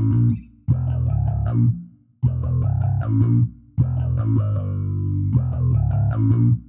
Welcome, folks,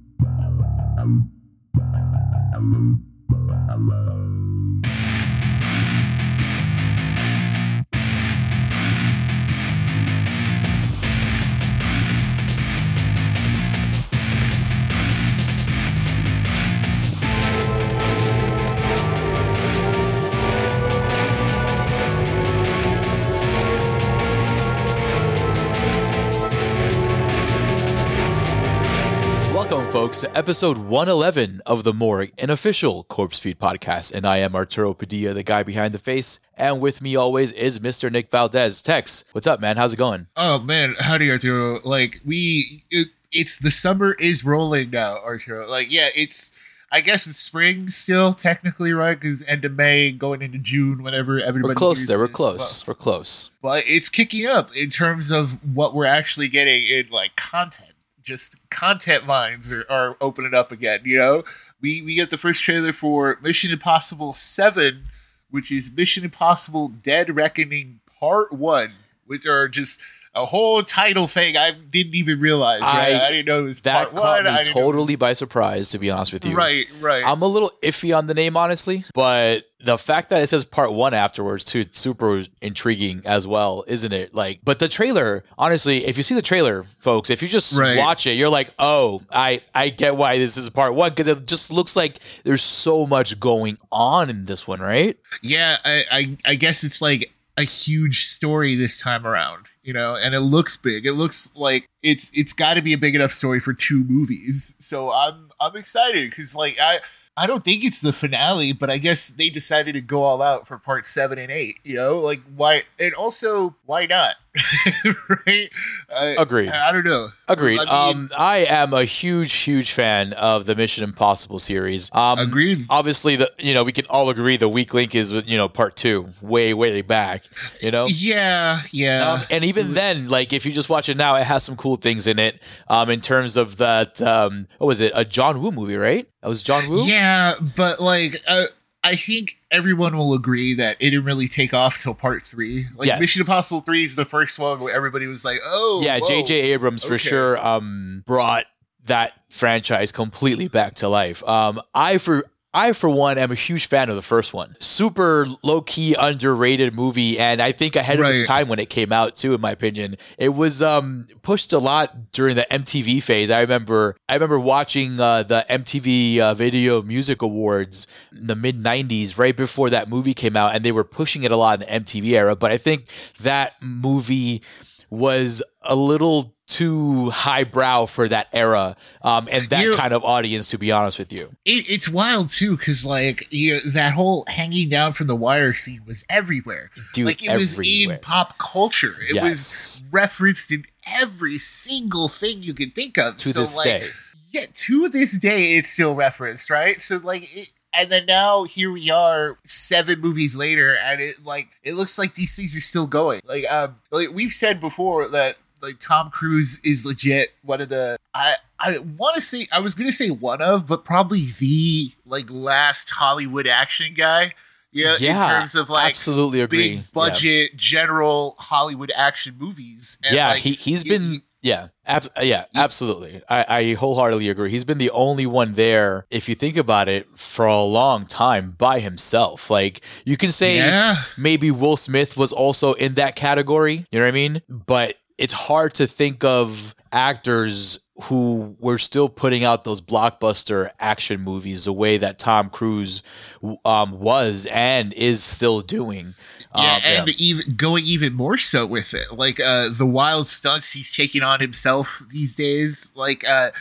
to episode 111 of The Morgue, an official Corpsefeed podcast. And I am Arturo Padilla, the guy behind the face. And with me always is Mr. Nick Valdez. Tex, what's up, man? How's it going? Oh man, howdy Arturo. Like we, it, it's the summer is rolling now, Arturo. Like yeah, it's. I guess it's spring still, technically, right? Because end of May, going into June, whenever everybody. We're close there. We're close. We're close. But it's kicking up in terms of what we're actually getting in like content. Just content lines are, are opening up again. You know, we we get the first trailer for Mission Impossible Seven, which is Mission Impossible: Dead Reckoning Part One, which are just a whole title thing I didn't even realize. Right? I- I, didn't know it was That part caught one. Me didn't know it totally was- by surprise, to be honest with you. Right, right. I'm a little iffy on the name, honestly, but the fact that it says part one afterwards too, super intriguing as well, isn't it? Like, but the trailer, honestly, if you see the trailer, folks, if you just Right. watch it, you're like, oh, I I get why this is part one because it just looks like there's so much going on in this one, right? yeah, I, I I guess it's like a huge story this time around, you know, and it looks big. It looks like it's it's got to be a big enough story for two movies. So I'm I'm excited because like I. I don't think it's the finale, but I guess they decided to go all out for part seven and eight. You know, like why? And also, why not? right? I, Agreed. I, I don't know. Agreed. I mean- um, I am a huge, huge fan of the Mission Impossible series. Um, Agreed. Obviously, the you know we can all agree the weak link is you know part two, way, way back. You know. Yeah, yeah. Um, and even then, like if you just watch it now, it has some cool things in it. Um, in terms of that, um, what was it? A John Woo movie, right? That was John Woo. Yeah, but like uh, I think everyone will agree that it didn't really take off till part three. Like Yes. Mission Impossible Three is the first one where everybody was like, "Oh, yeah. J.J. Abrams for sure um, brought that franchise completely back to life. Um, I for I for one am a huge fan of the first one. Super low key underrated movie, and I think ahead of its time when it came out too. In my opinion, it was um, pushed a lot during the MTV phase. I remember I remember watching uh, the MTV uh, Video Music Awards in the mid '90s, right before that movie came out, and they were pushing it a lot in the MTV era. But I think that movie was a little too highbrow for that era um, and that You- kind of audience, to be honest with you. It, it's wild too, because like you that whole hanging down from the wire scene was everywhere. Dude, like it was everywhere. in pop culture. It Yes. was referenced in every single thing you could think of. To so this like, day. yeah, to this day, it's still referenced, right? So like, it, and then now here we are, seven movies later, and it like it looks like these things are still going. Like, um, like we've said before that like Tom Cruise is legit one of the I I want to say I was gonna say one of, but probably the like last Hollywood action guy. Yeah, in terms of like absolutely agree. big budget general Hollywood action movies. Yeah, And, yeah like, he he's you- been yeah, abs- yeah, absolutely. I, I wholeheartedly agree. He's been the only one there, if you think about it, for a long time by himself. Like you can say yeah. maybe Will Smith was also in that category. You know what I mean? But it's hard to think of actors who were still putting out those blockbuster action movies the way that Tom Cruise um, was and is still doing. Yeah, Um, and even going even more so with it, like uh, the wild stunts he's taking on himself these days. Like uh,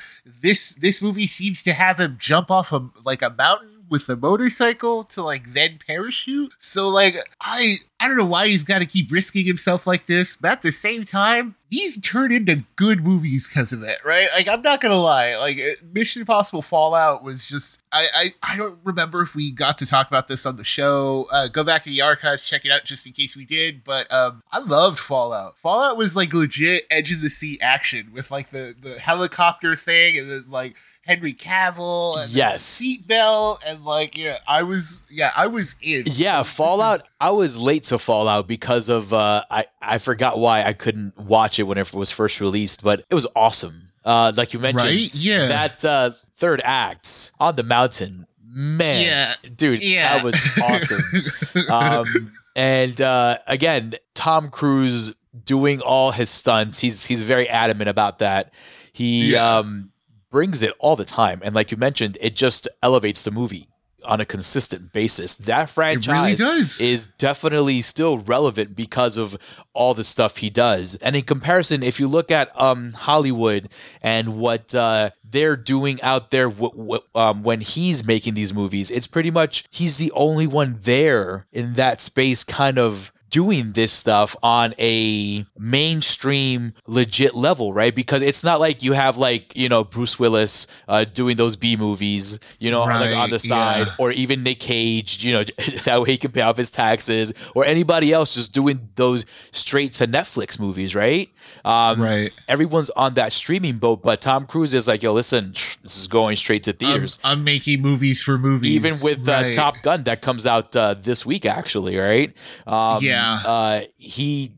this, this movie seems to have him jump off a like a mountain with the motorcycle to like then parachute. So like I, I don't know why he's got to keep risking himself like this, but at the same time, these turn into good movies because of it, right? Like I'm not gonna lie, like uh, Mission Impossible Fallout was just I, I I don't remember if we got to talk about this on the show. Uh, go back in the archives, check it out just in case we did. But um, I loved Fallout. Fallout was like legit edge of the seat action with like the the helicopter thing and then like Henry Cavill and Yes. seatbelt and like yeah, I was yeah, I was in. Yeah, is- Fallout. I was late to Fallout because of uh, I I forgot why I couldn't watch it whenever it was first released, but it was awesome. Uh, like you mentioned, Right? Yeah. that uh, third act on the mountain, man, Yeah. dude, Yeah. that was awesome. um, and uh, again, Tom Cruise doing all his stunts. He's he's very adamant about that. He Yeah. um, brings it all the time, and like you mentioned, it just elevates the movie on a consistent basis. That it really franchise is definitely still relevant because of all the stuff he does. And in comparison, if you look at um, Hollywood and what uh, they're doing out there w- w- um, when he's making these movies, it's pretty much he's the only one there in that space, kind of doing this stuff on a mainstream legit level right because it's not like you have like you know bruce willis uh, doing those b movies you know like on the side yeah. or even Nick Cage, you know, that way he can pay off his taxes, or anybody else just doing those straight to Netflix movies, right? Um, right. Everyone's on that streaming boat, but Tom Cruise is like, yo, listen, this is going straight to I'm, theaters. I'm making movies for movies. even with uh, Right. Top Gun that comes out uh, this week, actually, right? Um, Yeah. Uh, he.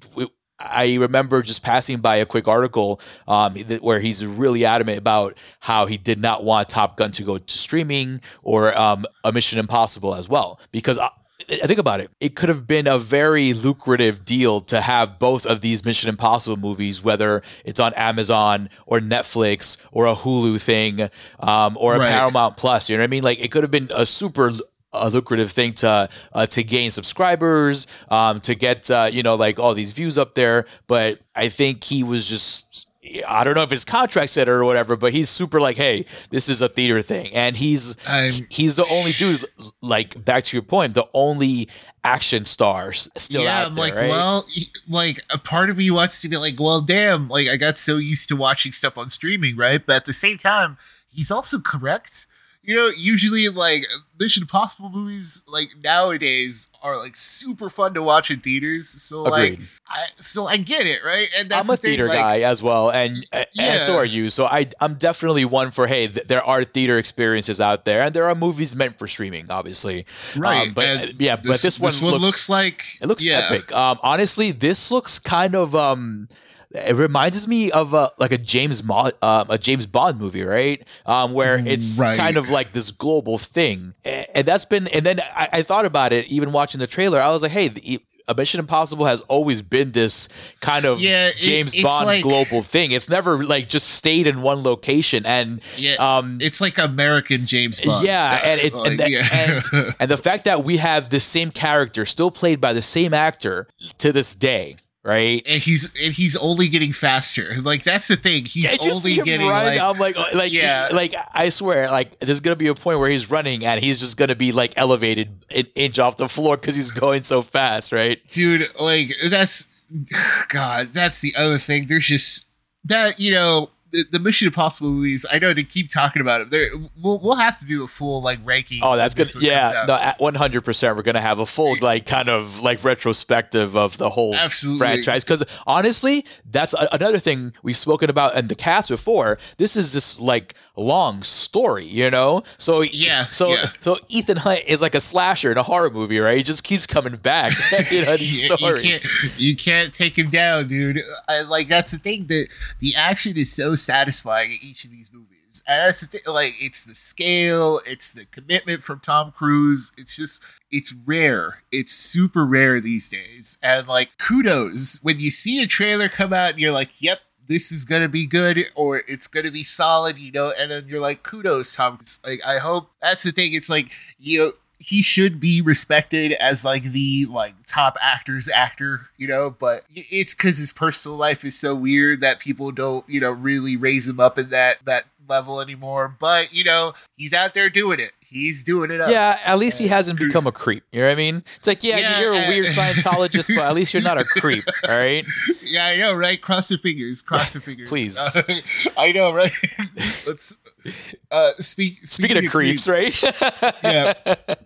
I remember just passing by a quick article um, that, where he's really adamant about how he did not want Top Gun to go to streaming or um, a Mission Impossible as well. Because I, I think about it, it could have been a very lucrative deal to have both of these Mission Impossible movies, whether it's on Amazon or Netflix or a Hulu thing um, or a Right. Paramount Plus. You know what I mean? Like it could have been a super a lucrative thing to uh, to gain subscribers, um, to get uh, you know like all these views up there. But I think he was just. I don't know if his contract said it or whatever, but he's super like, hey, this is a theater thing, and he's I'm- he's the only dude. Like back to your point, the only action star s- still yeah, out I'm there, like, right? well, like a part of me wants to be like, well, damn, like I got so used to watching stuff on streaming, right? But at the same time, he's also correct. You know, usually like Mission Impossible movies, like nowadays, are like super fun to watch in theaters. So like, I so I get it, right? And that's I'm a the thing, theater like, guy as well, and, and so are you. So I, I'm definitely one for hey, th- there are theater experiences out there, and there are movies meant for streaming, obviously. right? Um, but and uh, yeah, but this one, looks, looks like it looks yeah, epic. Um, honestly, this looks kind of um. It reminds me of a like a James Mo- um, a James Bond movie, right? Um, where it's Right. kind of like this global thing, and that's been. And then I, I thought about it, even watching the trailer. I was like, hey, the, a Mission Impossible has always been this kind of Yeah, it- James Bond like- global thing. It's never like just stayed in one location, and Yeah, um, it's like American James Bond. yeah, and it, Like, and, the, yeah. and and the fact that we have the same character still played by the same actor to this day, right? and he's and he's only getting faster. Like that's the thing. He's I just see only him getting run. like I'm like, like, Yeah. like I swear, like there's gonna be a point where he's running and he's just gonna be like elevated an inch off the floor because he's going so fast, right? dude. Like that's God. That's the other thing. There's just that you know the, the Mission Impossible movies. I know to keep talking about them. There, we'll we'll have to do a full like ranking. Oh, that's good. one Yeah, no, 100. percent We're gonna have a full like kind of like retrospective of the whole Absolutely. franchise. Because honestly, that's a- another thing we've spoken about in the cast before. This is just like long story, you know. So Yeah, so yeah. so Ethan Hunt is like a slasher in a horror movie, right? He just keeps coming back. you know these you, you can't you can't take him down, dude. I, like that's the thing that the action is so satisfying in each of these movies. And that's the thing, like it's the scale, it's the commitment from Tom Cruise. It's just it's rare. It's super rare these days. And like kudos when you see a trailer come out and you're like, "Yep, this is gonna be good," or "It's gonna be solid," you know. And then you're like, "Kudos, Tom." Like I hope that's the thing. It's like you know he should be respected as like the like top actor's actor, you know, but it's cuz his personal life is so weird that people don't, you know, really raise him up in that that level anymore. But, you know, he's out there doing it. He's doing it up. Yeah, at least he hasn't become a creep. You know what I mean? It's like, yeah, Yeah, you're a weird Scientologist, but at least you're not a creep. All right. Yeah, I know, right? Cross your fingers. Cross your fingers. Please. Uh, I know, right? Let's uh speak Speaking of creeps, right? Yeah.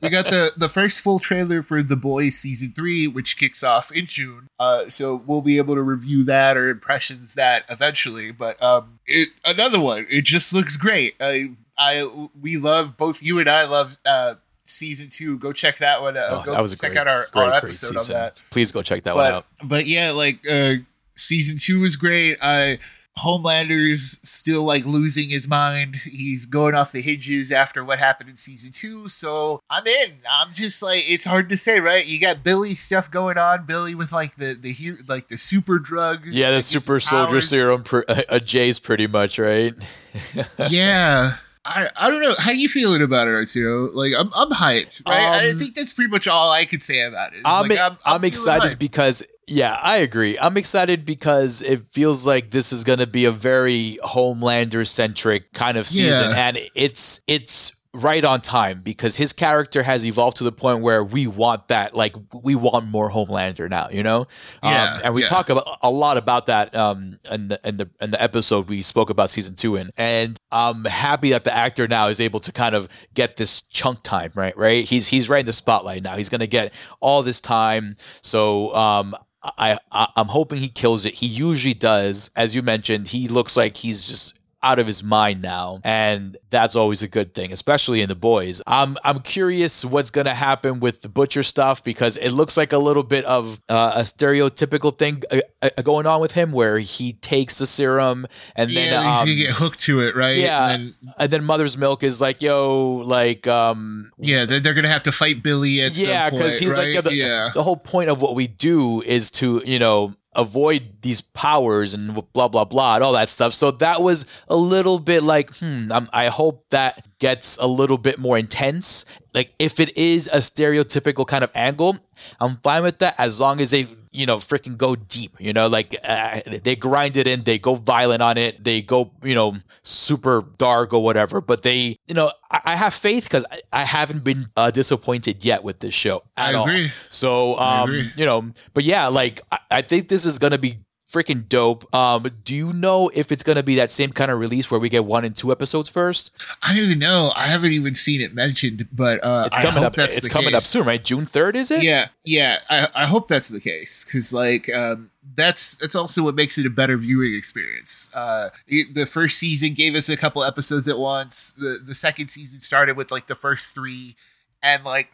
we got the the first full trailer for The Boys season three, which kicks off in June. Uh, so we'll be able to review that or impressions that eventually. But um, it another one. It just looks great. I I we love both you and I love uh, season two. Go check that one. Uh, Oh, go that was a check great, out our, great, our episode on that. Please go check that but one out. but yeah, like uh, season two was great. I Homelander's still like losing his mind. He's going off the hinges after what happened in season two. So I'm in. I'm just like it's hard to say, right? You got Billy stuff going on. Billy with like the the he- like the super drug. Yeah, the that gives him super soldier serum, a, a J's pretty much, right? yeah. I, I don't know how you feeling about it, Arturo. Like I'm I'm hyped, right? I Um, think that's pretty much all I could say about it. I'm, like, I'm, feeling excited hyped. because yeah, I agree. I'm excited because it feels like this is going to be a very Homelander centric kind of season, Yeah. and it's it's right on time because his character has evolved to the point where we want that. Like we want more Homelander now, you know. Yeah, um, and we yeah. talk about a lot about that um in the in the in the episode we spoke about season two in, and I'm happy that the actor now is able to kind of get this chunk time, right? Right? He's he's right in the spotlight now. He's gonna get all this time. So um I, I I'm hoping he kills it. He usually does. As you mentioned, he looks like he's just out of his mind now and that's always a good thing especially in the boys i'm i'm curious what's going to happen with the butcher stuff because it looks like a little bit of uh, a stereotypical thing uh, uh, going on with him where he takes the serum and then yeah, he's um, gonna get hooked to it, right? yeah. And then, and then mother's milk is like yo like um yeah, then they're gonna have to fight Billy at yeah because he's right? like yeah, the, yeah, the whole point of what we do is to you know avoid these powers and blah blah blah and all that stuff. So that was a little bit like hmm I'm, i hope that gets a little bit more intense. Like if it is a stereotypical kind of angle i'm fine with that as long as they you know freaking go deep you know like uh, they grind it in they go violent on it they go you know super dark or whatever but they you know i, I have faith because I, I haven't been uh, disappointed yet with this show I at all agree. so um agree. you know but yeah like I, I think this is gonna be freaking dope um do you know if it's gonna be that same kind of release where we get one and two episodes first I don't even know. I haven't even seen it mentioned, but uh, it's I coming up it's coming up soon right june 3rd is it Yeah, yeah. I, I hope that's the case because, like, um, that's that's also what makes it a better viewing experience. Uh, it- the first season gave us a couple episodes at once. The the second season started with like the first three, and like.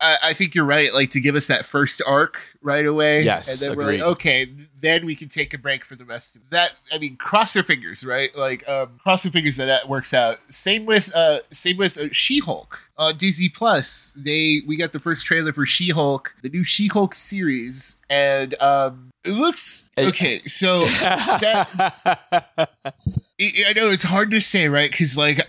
I I think you're right. Like to give us that first arc right away. Yes, and then we're like, okay, then we can take a break for the rest of that. I mean, cross our fingers, right? Like, um, cross our fingers that that works out. Same with, uh, same with uh, She-Hulk on Disney Plus. They we got the first trailer for She-Hulk, the new She-Hulk series, and um, it looks Uh, okay. So I I know it's hard to say, right? Because like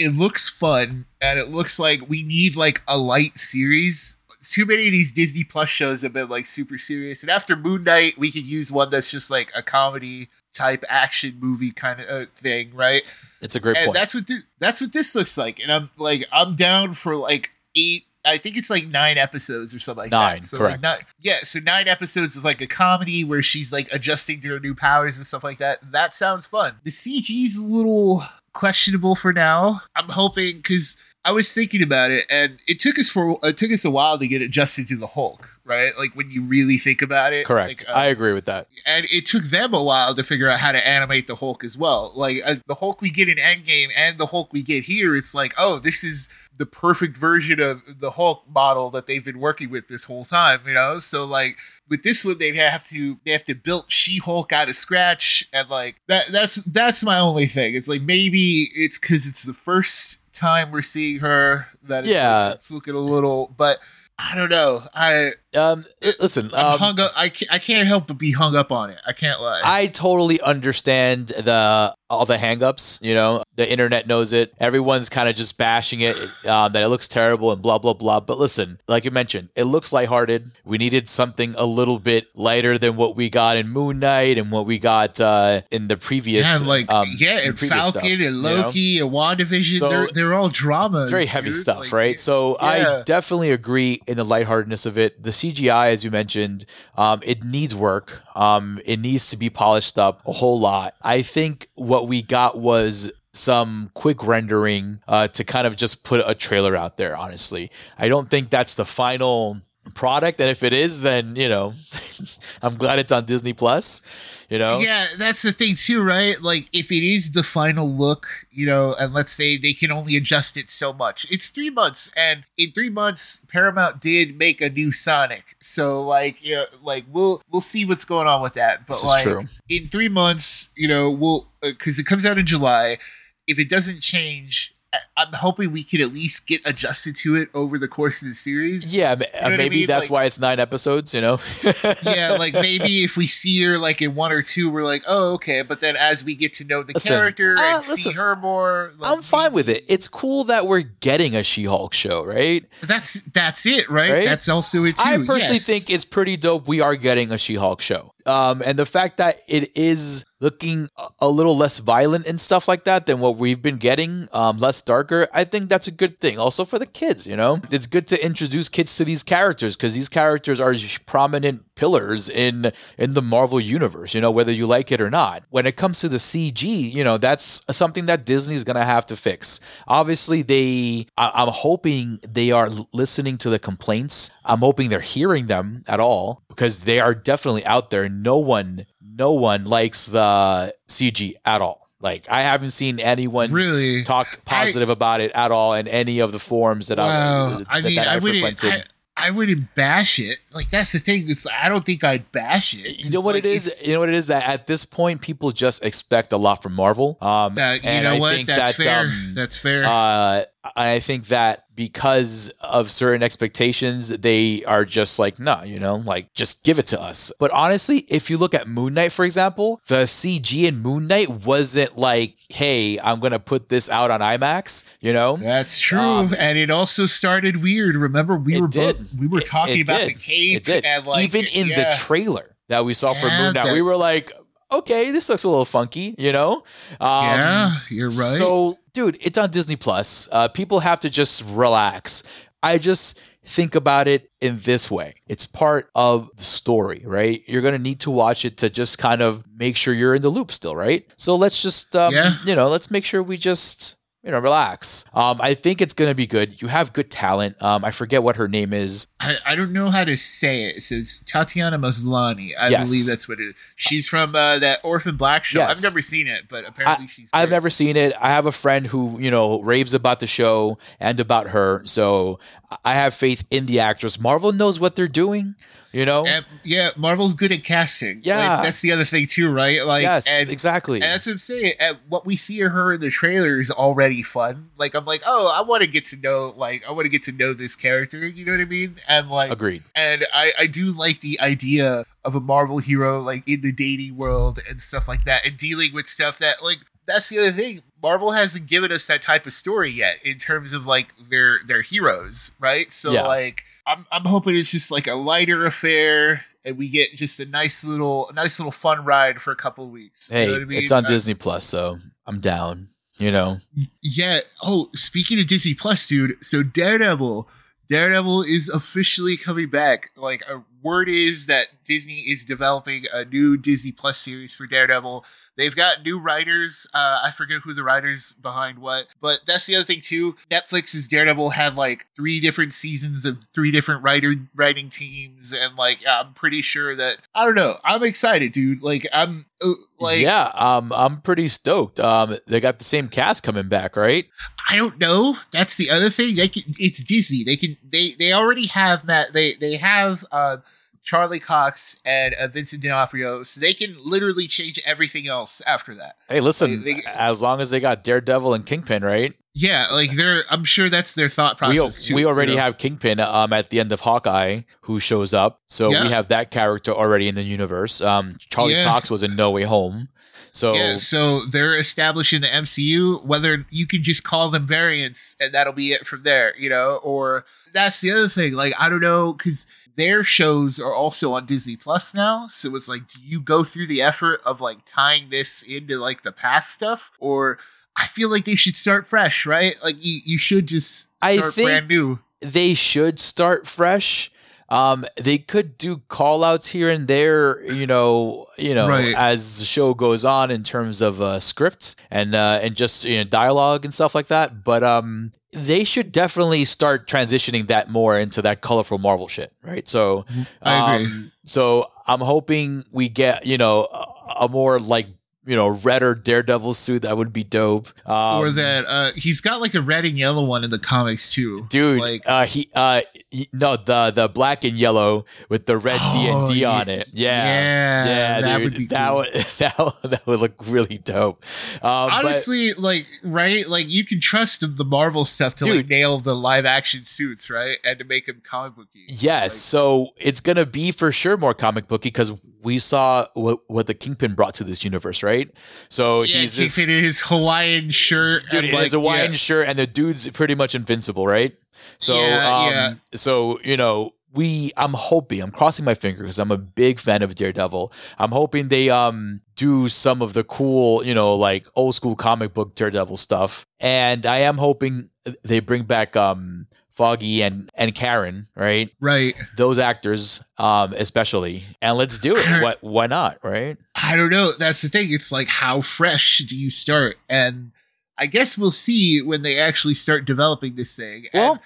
it looks fun, and it looks like we need like a light series. Too many of these Disney Plus shows have been like super serious, and after Moon Knight, we could use one that's just like a comedy type action movie kind of uh, thing, right? it's a great and point that's what this, that's what this looks like. And I'm like, I'm down for like eight. I think it's like nine episodes or something like Nine, that. So correct. Like nine, yeah, so nine episodes of like a comedy where she's like adjusting to her new powers and stuff like that. That sounds fun. The CG's a little questionable for now. I'm hoping because I was thinking about it, and it took us for it took us a while to get adjusted to the Hulk, right? Like when you really think about it. correct Like, uh, i agree with that and it took them a while to figure out how to animate the Hulk as well. Like uh, the Hulk we get in Endgame and the Hulk we get here, it's like, oh, this is the perfect version of the Hulk model that they've been working with this whole time, you know. So like with this one, they have to they have to build She Hulk out of scratch, and like that that's that's my only thing. It's like maybe it's because it's the first time we're seeing her that it's, Yeah. it's looking a little, but. I don't know. I um i- listen I'm um, hung up. I can't, I can't help but be hung up on it. I can't lie. I totally understand the all the hangups. You know, the internet knows it. Everyone's kind of just bashing it uh, that it looks terrible and blah blah blah. But listen, like you mentioned, it looks lighthearted. We needed something a little bit lighter than what we got in Moon Knight and what we got uh, in the previous. yeah, like um, yeah, and Falcon stuff, and you know? Loki and WandaVision. So- they're they're all dramas. It's very heavy dude. stuff, Like, right? So yeah. I definitely agree in the lightheartedness of it. The CGI, as you mentioned, um, it needs work. Um, it needs to be polished up a whole lot. I think what we got was some quick rendering uh, to kind of just put a trailer out there. Honestly, I don't think that's the final product, and if it is, then you know, I'm glad it's on Disney Plus. You know, Yeah, that's the thing too, right? Like if it is the final look, you know, and let's say they can only adjust it so much. It's 3 months and in 3 months Paramount did make a new Sonic. So like, yeah, like we'll we'll see what's going on with that. But like true. in 3 months, you know, we'll uh, cuz it comes out in July. If it doesn't change, I'm hoping we can at least get adjusted to it over the course of the series. yeah, ma- what I maybe mean? that's Like- why it's nine episodes. You know, yeah, like maybe if we see her like in one or two, we're like, oh, okay. But then as we get to know the Listen, character uh, and see her more, like, I'm fine with it. It's cool that we're getting a She-Hulk show, right? That's that's it, right? Right? That's also it too. I personally yes. think it's pretty dope. We are getting a She-Hulk show, um, and the fact that it is looking a- little less violent and stuff like that than what we've been getting, um, less darker. I think that's a good thing. Also for the kids, you know, it's good to introduce kids to these characters because these characters are prominent pillars in in the Marvel universe. You know, whether you like it or not. When it comes to the CG, you know, that's something that Disney's gonna have to fix. Obviously, they. I, I'm hoping they are listening to the complaints. I'm hoping they're hearing them at all because they are definitely out there. No one, no one likes the CG at all. Like I haven't seen anyone really. talk positive about it at all in any of the forums that. I, I that, mean, that I I wouldn't. I, I wouldn't bash it. Like that's the thing. It's, I don't think I'd bash it. you know what like, it is? You know what it is that at this point people just expect a lot from Marvel. Um, uh, you and know I what? think That's that, fair. um, that's fair. Uh, I think that because of certain expectations, they are just like, no, you know, like just give it to us. But honestly, if you look at Moon Knight, for example, the CG in Moon Knight wasn't like, hey, I'm going to put this out on IMAX, you know? That's true, um, and it also started weird. Remember, we were both, we were talking it about did. the cave and like Even in yeah. the trailer that we saw for Moon Knight, that- we were like, okay, this looks a little funky, you know? Um, yeah, you're right. So, dude, it's on Disney Plus. Uh, people have to just relax. I just think about it in this way it's part of the story, right? You're going to need to watch it to just kind of make sure you're in the loop still, right? So let's just, um, Yeah. you know, let's make sure we just. You know, relax. Um, I think it's gonna be good. You have good talent. Um, I forget what her name is. I, I don't know how to say it. So it's Tatiana Maslany. I Yes. believe that's what it is. She's from uh, that Orphan Black show. Yes. I've never seen it, but apparently she's. I've never seen it. I have a friend who, you know, raves about the show and about her. So I have faith in the actress. Marvel knows what they're doing, you know? And, yeah, Marvel's good at casting. Yeah. Like, that's the other thing too, right? Like, yes, and, exactly. and that's what I'm saying. And what we see of her in the trailer is already fun. Like, I'm like, oh, I want to get to know, like, I want to get to know this character. You know what I mean? And like, Agreed. and I, I do like the idea of a Marvel hero like in the dating world and stuff like that, and dealing with stuff that like that's the other thing. Marvel hasn't given us that type of story yet in terms of like their their heroes, right? So Yeah. like I'm I'm hoping it's just like a lighter affair and we get just a nice little a nice little fun ride for a couple of weeks. You Hey, know what I mean? it's on Uh, Disney Plus, so I'm down. You know, Yeah. Oh, speaking of Disney Plus, dude. So Daredevil, Daredevil is officially coming back. Like a word is that Disney is developing a new Disney Plus series for Daredevil. They've got new writers. Uh, I forget who the writers behind what, but that's the other thing too. Netflix's Daredevil had like three different seasons of three different writer writing teams, and like I'm pretty sure that I don't know. I'm excited, dude. Like I'm uh, like yeah, um, I'm pretty stoked. Um, they got the same cast coming back, right? I don't know. That's the other thing. They can, it's Disney. They can they they already have Matt. They they have uh, Charlie Cox and uh, Vincent D'Onofrio, so they can literally change everything else after that. Hey, listen, They- they- as long as they got Daredevil and Kingpin, right? Yeah, like they're. I'm sure that's their thought We, process. too, we you already know? have Kingpin um, at the end of Hawkeye who shows up. So Yeah. we have that character already in the universe. Um, Charlie Yeah. Cox was in No Way Home. So Yeah, so they're establishing the MCU. Whether you can just call them variants, and that'll be it from there, you know. Or that's the other thing. Like I don't know, because their shows are also on Disney Plus now. So it's like, do you go through the effort of like tying this into like the past stuff, or I feel like they should start fresh, right? Like you, you should just I start think- brand new. they should start fresh. Um, they could do call outs here and there, you know, you know, Right. as the show goes on in terms of uh, script and uh, and just you know dialogue and stuff like that. But um, they should definitely start transitioning that more into that colorful Marvel shit, right? So, I agree. um, so I'm hoping we get you know a, a more like you know redder Daredevil suit that would be dope. Um, or that uh, he's got like a red and yellow one in the comics too, dude. Like, uh, he uh he, no the the black and yellow with the red D and D Oh, on it. Yeah, Yeah, yeah, that dude. would be that cool. would that would, that would look really dope. Um, but- honestly, like right, like you can trust the Marvel stuff to like nail the live action suits, right, and to make them comic booky. Yes, so it's gonna be for sure more comic booky because we saw what, what the Kingpin brought to this universe, right? So yeah, he's he's this in his Hawaiian shirt, dude, and, he like, has a Hawaiian yeah. shirt, and the dude's pretty much invincible, right? So, Yeah, um, so you know, we, I'm hoping, I'm crossing my fingers. Because I'm a big fan of Daredevil. I'm hoping they um do some of the cool, you know, like old school comic book Daredevil stuff, and I am hoping they bring back um Foggy and and Karen, right? Right. those actors um especially and let's do it what why not right I don't know. That's the thing. It's like how fresh do you start? And I guess we'll see when they actually start developing this thing. well And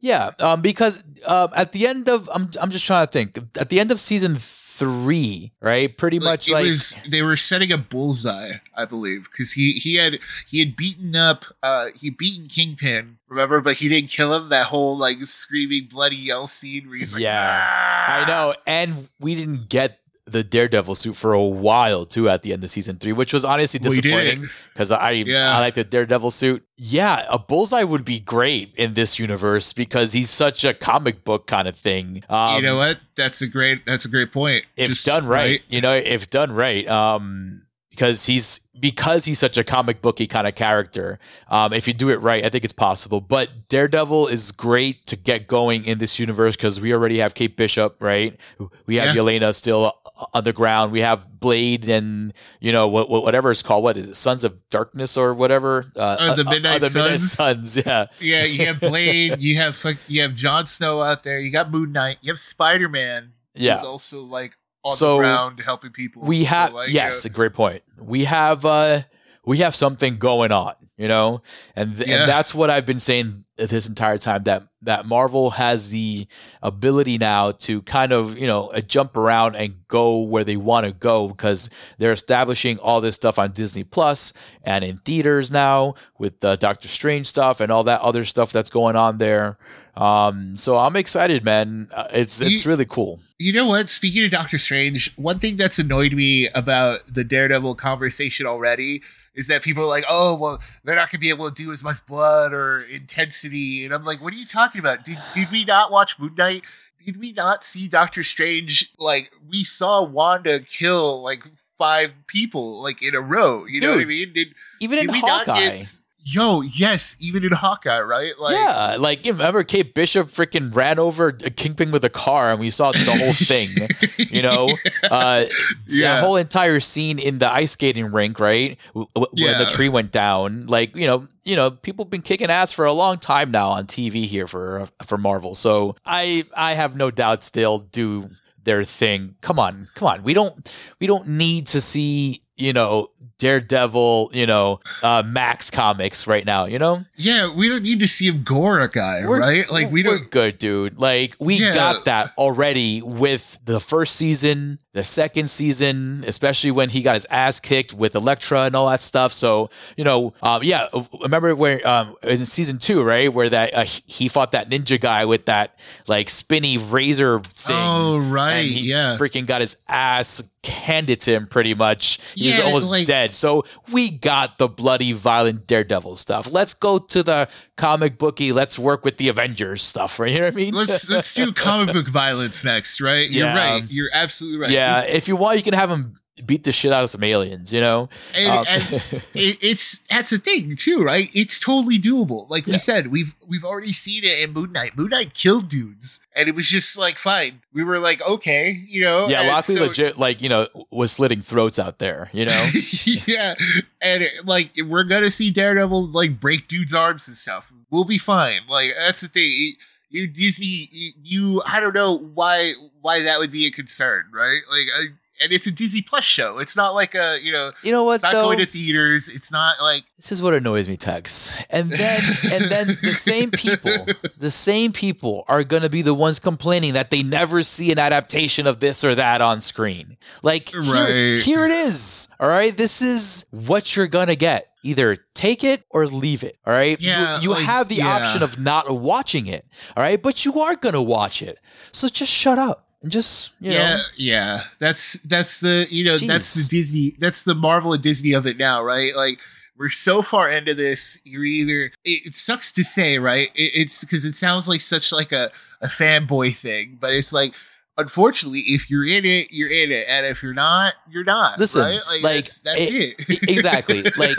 yeah um because um at the end of i'm i'm just trying to think at the end of season three right pretty like, much like was they were setting a bullseye, I believe, because he he had he had beaten up uh he beaten Kingpin, remember, but he didn't kill him. That whole like screaming bloody yell scene where he's like, Yeah. "Ah!" i know and we didn't get the daredevil suit for a while too at the end of season three which was honestly disappointing because i Yeah. i like the daredevil suit yeah a bullseye would be great in this universe because he's such a comic book kind of thing um, you know what? That's a great. That's a great point. if Just, done right, you know, if done right, um, because he's because he's such a comic booky kind of character. Um, if you do it right, I think it's possible. But Daredevil is great to get going in this universe because we already have Kate Bishop, right? We have Yeah. Yelena still on the ground. We have Blade and you know what, what whatever it's called. What is it? Sons of Darkness or whatever? Uh, Oh, the Midnight the Midnight Suns. Yeah. Yeah, you have Blade, you have you have Jon Snow out there, you got Moon Knight, you have Spider Man. Yeah. who's also like on So, the ground helping people. we So, have like, yes uh, a great point we have uh we have something going on you know and th- Yeah. and that's what i've been saying this entire time that that marvel has the ability now to kind of you know uh, jump around and go where they want to go because they're establishing all this stuff on disney plus and in theaters now with the doctor strange stuff and all that other stuff that's going on there um so i'm excited man Uh, it's it's You- really cool You know what? Speaking of Doctor Strange, one thing that's annoyed me about the Daredevil conversation already is that people are like, "Oh, well, they're not gonna be able to do as much blood or intensity," and I'm like, "What are you talking about? Did did we not watch Moon Knight? Did we not see Doctor Strange? Like, we saw Wanda kill like five people like in a row. You know what I mean? Did even did in we not hawkeye get? Yo, yes, even in Hawkeye, right? Like, yeah, like you remember Kate Bishop freaking ran over a Kingpin with a car, and we saw the whole thing. You know, uh, Yeah. that whole entire scene in the ice skating rink, right? When the tree went down, like you know, you know, people have been kicking ass for a long time now on TV here for for Marvel. So I I have no doubts they'll do their thing. Come on, come on. We don't we don't need to see you know Daredevil, you know, uh, Max comics right now. You know. yeah, we don't need to see him gore a guy, We're- right? Like, we don't. good, dude. Like we Yeah. got that already with the first season, the second season, especially when he got his ass kicked with Elektra and all that stuff. So you know, um, yeah, remember where um, in season two, right, where that uh, he- fought that ninja guy with that like spinny razor thing. Oh, right, and he yeah. freaking got his ass handed to him pretty much. He was almost like- dead. So we got the bloody, violent Daredevil stuff. Let's go to the comic booky. Let's work with the Avengers stuff. Right? You know what I mean? let's let's do comic book violence next, right? You're Yeah. right. You're absolutely right. yeah. If you want, you can have him beat the shit out of some aliens. You know? and, Um, and it, it's that's the thing too, right? It's totally doable. Like we Yeah. said, we've we've already seen it in Moon Knight. Moon Knight killed dudes, and it was just like fine. We were like, okay, you know. yeah, and Lockley so- legit, like you know, was slitting throats out there. You know? yeah, and it, like we're gonna see Daredevil like break dudes' arms and stuff. We'll be fine. Like that's the thing. You Disney, you I don't know why why that would be a concern, right? Like I, and it's a Disney Plus show. It's not like a you know. You know what It's not though? going to theaters. It's not like this is what annoys me, Tex. And then and then the same people, the same people are gonna be the ones complaining that they never see an adaptation of this or that on screen. Like here, Right. here it is. All right. This is what you're gonna get. Either take it or leave it. All right. You- Yeah, you, like, have the yeah. option of not watching it. All right. But you are gonna watch it. So just shut up and just you yeah, know yeah. That's that's the you know that's the Disney. That's the Marvel and Disney of it now, right? Like we're so far into this. You're either it, it sucks to say, right? It, it's because it sounds like such like a a fanboy thing, but it's like. Unfortunately, if you're in it, you're in it, and if you're not, you're not. Listen, right? like, like, that's, that's it- it. Exactly. Like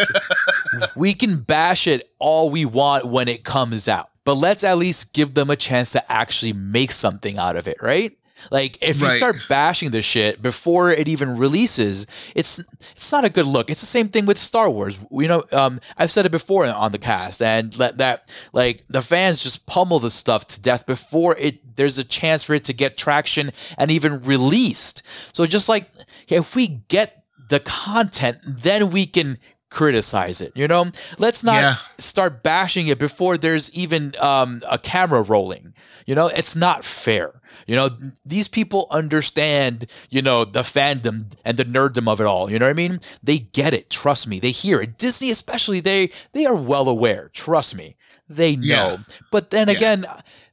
we can bash it all we want when it comes out, but let's at least give them a chance to actually make something out of it, right? Like if you start bashing the shit before it even releases, it's it's not a good look. It's the same thing with Star Wars. You know, um, I've said it before on the cast, and let that like the fans just pummel the stuff to death before it. There's a chance for it to get traction and even released. So just like if we get the content, then we can criticize it. You know, let's not Yeah. start bashing it before there's even um, a camera rolling. You know, it's not fair. You know, these people understand, you know, the fandom and the nerddom of it all. You know what I mean? They get it. Trust me. They hear it. Disney, especially, they they are well aware. Trust me. They know. Yeah. But then Yeah. again,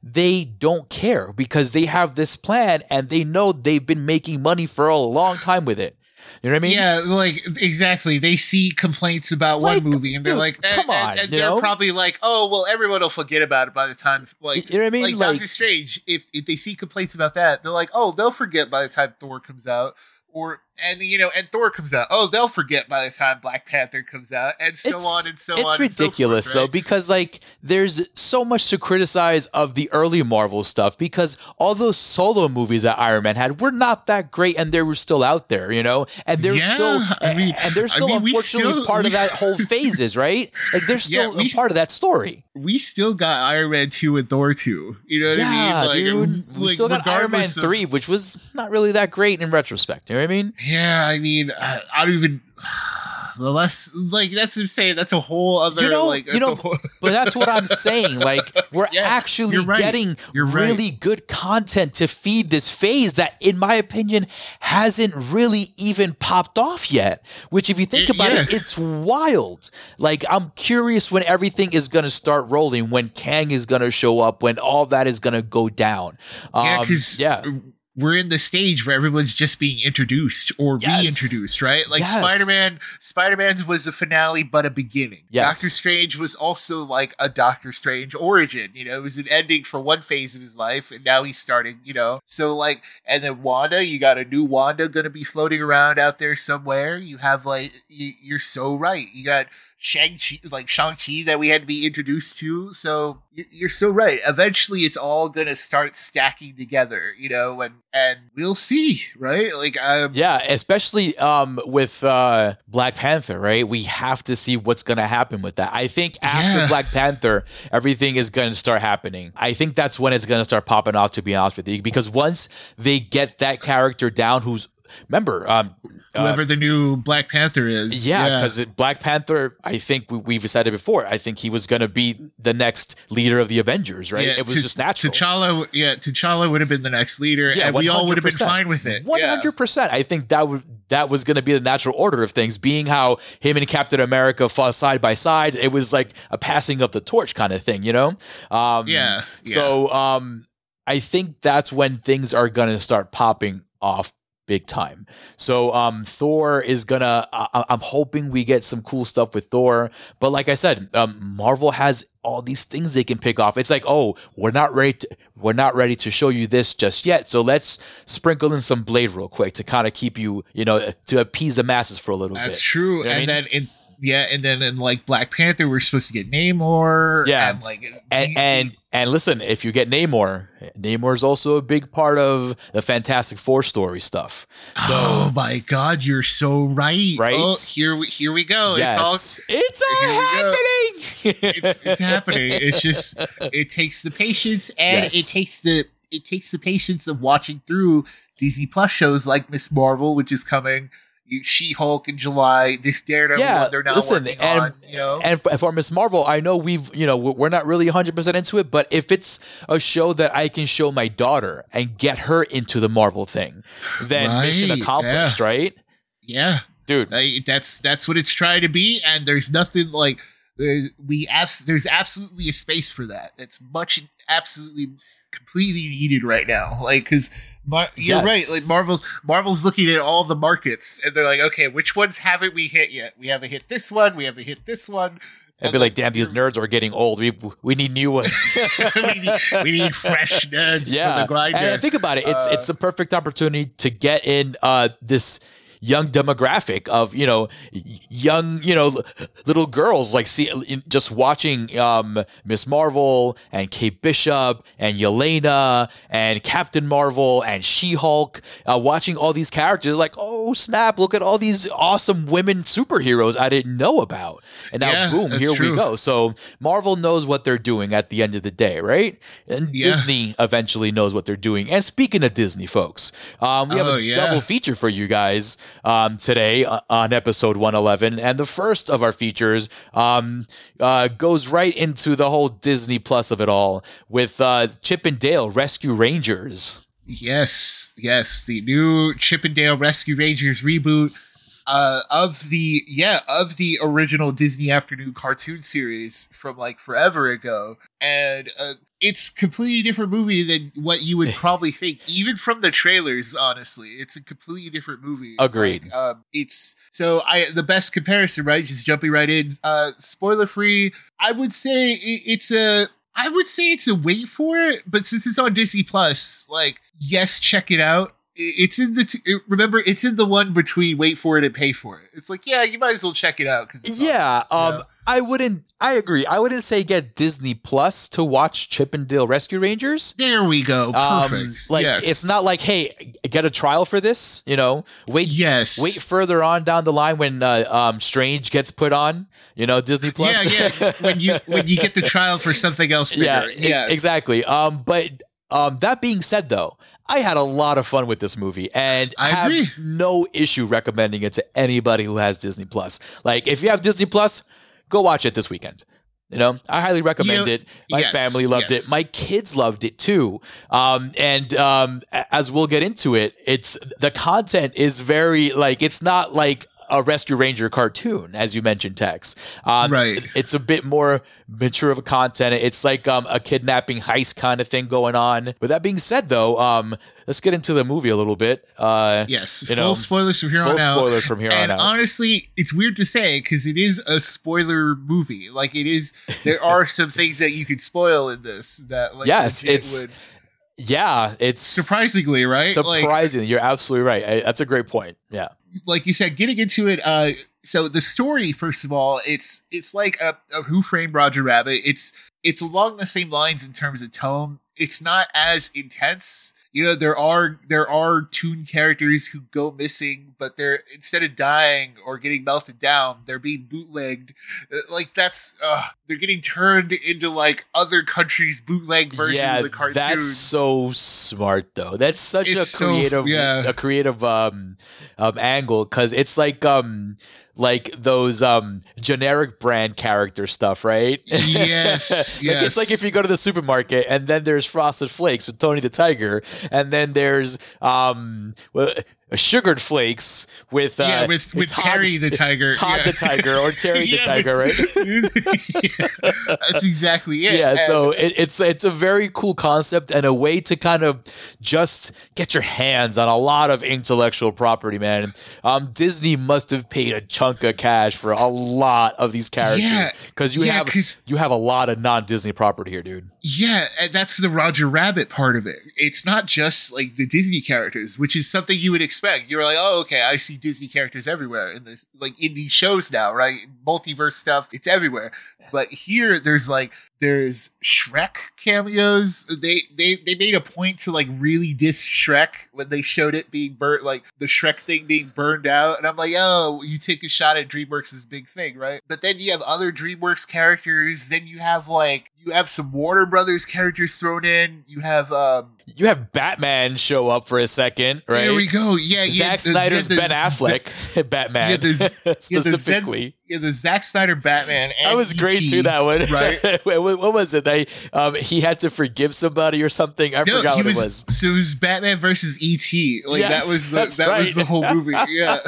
they don't care because they have this plan and they know they've been making money for a long time with it. You know what I mean? Yeah, like exactly. They see complaints about Like, one movie, and they're dude, like, and, come eh, on, and you they're know? probably like, oh, well, everyone will forget about it by the time, like, You know what I mean? Like, Like- Doctor Strange, if if they see complaints about that, they're like, oh, they'll forget by the time Thor comes out, or and you know, and Thor comes out, oh, they'll forget by the time Black Panther comes out, and so It's- on and so it's on. so ridiculous forth, though because like there's so much to criticize of the early Marvel stuff because all those solo movies that Iron Man had were not that great and they were still out there, you know, and they're Yeah, still I mean- and they're I still mean, unfortunately still- part of that whole phases, right? Like they're still we- a part of that story. We still got Iron Man two and Thor two. You know what yeah, I mean? Like, dude. We still got Iron Man of- three, which was not really that great in retrospect. You know what I mean? Yeah, I mean, I, I don't even. The less like that's I'm. That's a whole other You know- like. you know, whole- But that's what I'm saying. Like we're Yeah, actually you're right. getting You're right. really good content to feed this phase that, in my opinion, hasn't really even popped off yet. Which, if you think Y- about it, it's wild. Like I'm curious when everything is gonna start rolling, when Kang is gonna show up, when all that is gonna go down. yeah, Um, because yeah. We're in the stage where everyone's just being introduced or Yes. reintroduced, right? Like Yes. Spider Man. Spider Man's was a finale, but a beginning. Yes. Doctor Strange was also like a Doctor Strange origin. You know, it was an ending for one phase of his life, and now he's starting. You know, so like, and then Wanda, you got a new Wanda gonna be floating around out there somewhere. You have like, you, you're so right. You got. Shang-Chi, like Shang-Chi that we had to be introduced to. So you're so right. Eventually it's all going to start stacking together, you know, and, and we'll see, right? Like, um, Yeah, especially um, with uh, Black Panther, right? We have to see what's going to happen with that. I think after Yeah. Black Panther, everything is going to start happening. I think that's when it's going to start popping off, to be honest with you, because once they get that character down, who's remember, um, uh, whoever the new Black Panther is. yeah, because Black Panther, I think we, we've said it before. I think he was going to be the next leader of the Avengers, right? Yeah, it was T- just natural. T'Challa, yeah, T'Challa would have been the next leader, Yeah, and we all would have been fine with it. Hundred percent. I think that would that was going to be the natural order of things. Being how him and Captain America fought side by side, it was like a passing of the torch kind of thing, you know. Um, Yeah, yeah. So um, I think that's when things are going to start popping off big time. So um, Thor is gonna. I- I'm hoping we get some cool stuff with Thor. But like I said, um, Marvel has all these things they can pick off. It's like, oh, we're not ready. To, we're not ready to show you this just yet. So let's sprinkle in some Blade real quick to kind of keep you, you know, to appease the masses for a little bit. That's true. You know what I and mean? then in yeah, and then in like Black Panther, we're supposed to get Namor. Yeah. and like and and and listen, if you get Namor, Namor is also a big part of the Fantastic Four story stuff. So oh my God, you're so right. Oh, right? Oh, here we here we go. yes, It's all it's all Here we go. happening. it's it's happening. It's just it takes the patience and Yes. it takes the it takes the patience of watching through Disney Plus shows like Miss Marvel, which is coming. She Hulk in July. This Daredevil Yeah, they're now listen, working and- on. You know, And for, Miss Marvel, I know we've, you know, we're not really 100% into it, but if it's a show that I can show my daughter and get her into the Marvel thing, then mission Right, accomplished, right? yeah, Dude, Uh, that's that's what it's trying to be, and there's nothing like uh, we abs- there's absolutely a space for that. It's much absolutely completely needed right now. Like because Mar- you're Yes. right. Like Marvel's Marvel's looking at all the markets, and they're like, okay, which ones haven't we hit yet? We haven't hit this one. We haven't hit this one. I'd be like, damn, these nerds are getting old. We we need new ones. we, need, we need fresh nerds yeah, for the grinder. and think about it. It's Uh, it's a perfect opportunity to get in uh, this young demographic of you know young you know little girls like see just watching um Miss Marvel and Kate Bishop and Yelena and Captain Marvel and She Hulk uh, watching all these characters like oh snap look at all these awesome women superheroes I didn't know about. And now Yeah, boom here we go. So Marvel knows what they're doing at the end of the day right? And Yeah. Disney eventually knows what they're doing. And speaking of Disney folks um, we have Oh, a yeah. double feature for you guys um, today uh, on episode 111. And the first of our features um, uh, goes right into the whole Disney Plus of it all with uh, Chip and Dale Rescue Rangers. Yes, yes, the new Chip 'n' Dale Rescue Rangers reboot uh, of the yeah of the original Disney Afternoon cartoon series from like forever ago, and uh, it's completely different movie than what you would probably think, even from the trailers. Honestly, it's a completely different movie. Agreed. Like, um, it's so I the best comparison, right? Just jumping right in. Uh, spoiler free. I would say it, it's a. I would say it's a wait for it, but since it's on Disney Plus, like yes, check it out. It's in the t- it- remember it's in the one between wait for it and pay for it. It's like yeah, you might as well check it out because Yeah, um, Yeah. I wouldn't. I agree. I wouldn't say get Disney Plus to watch Chip and Dale Rescue Rangers. there we go, Um, perfect. like yes. it's not like hey, get a trial for this. You know, wait, yes, wait further on down the line when uh, um, Strange gets put on. You know, Disney Plus. yeah, yeah. when you when you get the trial for something else bigger, yeah, yes, exactly. Um, but um, that being said, though, I had a lot of fun with this movie, and I have agree. no issue recommending it to anybody who has Disney Plus. Like, if you have Disney Plus, go watch it this weekend. You know, I highly recommend know, it. My yes, family loved yes. it. My kids loved it too. Um, and um, as we'll get into it, it's the content is very like it's not like a Rescue Ranger cartoon, as you mentioned, Tex. Um, Right. It's a bit more mature of a content. It's like um, a kidnapping heist kind of thing going on. With that being said, though, um, let's get into the movie a little bit. Uh, Yes, You full know, spoilers from here full on out. spoilers from here and on out. honestly, it's weird to say because it is a spoiler movie. Like it is, there are some things that you could spoil in this. That like Yes, it's would, yeah, it's surprisingly right. Like, surprising. You're absolutely right. I, that's a great point. Yeah. Like you said, getting into it. Uh, so the story, first of all, it's it's like a, a Who Framed Roger Rabbit. It's it's along the same lines in terms of tone. It's not as intense. You know, there are there are toon characters who go missing, but they're instead of dying or getting melted down, they're being bootlegged. Uh, Like that's uh, they're getting turned into like other countries' bootleg versions yeah, of the cartoons. that's so smart though. That's such It's a so- creative, yeah. a creative um, um angle because it's like um like those um generic brand character stuff, right? Yes, like yes. it's like if you go to the supermarket and then there's Frosted Flakes with Tony the Tiger, and then there's um well, sugared flakes with uh, yeah, with with Todd- Terry the tiger, Todd yeah. the Tiger or Terry the Tiger, right? right? that's exactly it. yeah And- so it, it's it's a very cool concept and a way to kind of just get your hands on a lot of intellectual property man um disney must have paid a chunk of cash for a lot of these characters Yeah, because you yeah, have you have a lot of non-disney property here dude yeah, and that's the Roger Rabbit part of it. It's not just like the Disney characters, which is something you would expect. You're like, oh, okay, I see Disney characters everywhere in this, like in these shows now, right? Multiverse stuff, it's everywhere. But here, there's like There's Shrek cameos. They they they made a point to like really diss Shrek when they showed it being burnt, like the Shrek thing being burned out. And I'm like, oh, you take a shot at DreamWorks' big thing, right? But then you have other DreamWorks characters. Then you have like you have some Warner Brothers characters thrown in. You have um you have Batman show up for a second, right? There we go. Yeah, yeah. Zack Snyder's the, Ben Affleck, Batman, yeah, the, specifically. Yeah, the, Zack Snyder Batman. that was great too. That one, right? what was it? They um, he had to forgive somebody or something. I no, forgot what was, it was. So it was Batman versus ET. Like yes, that was the, that right. was the whole movie. Yeah,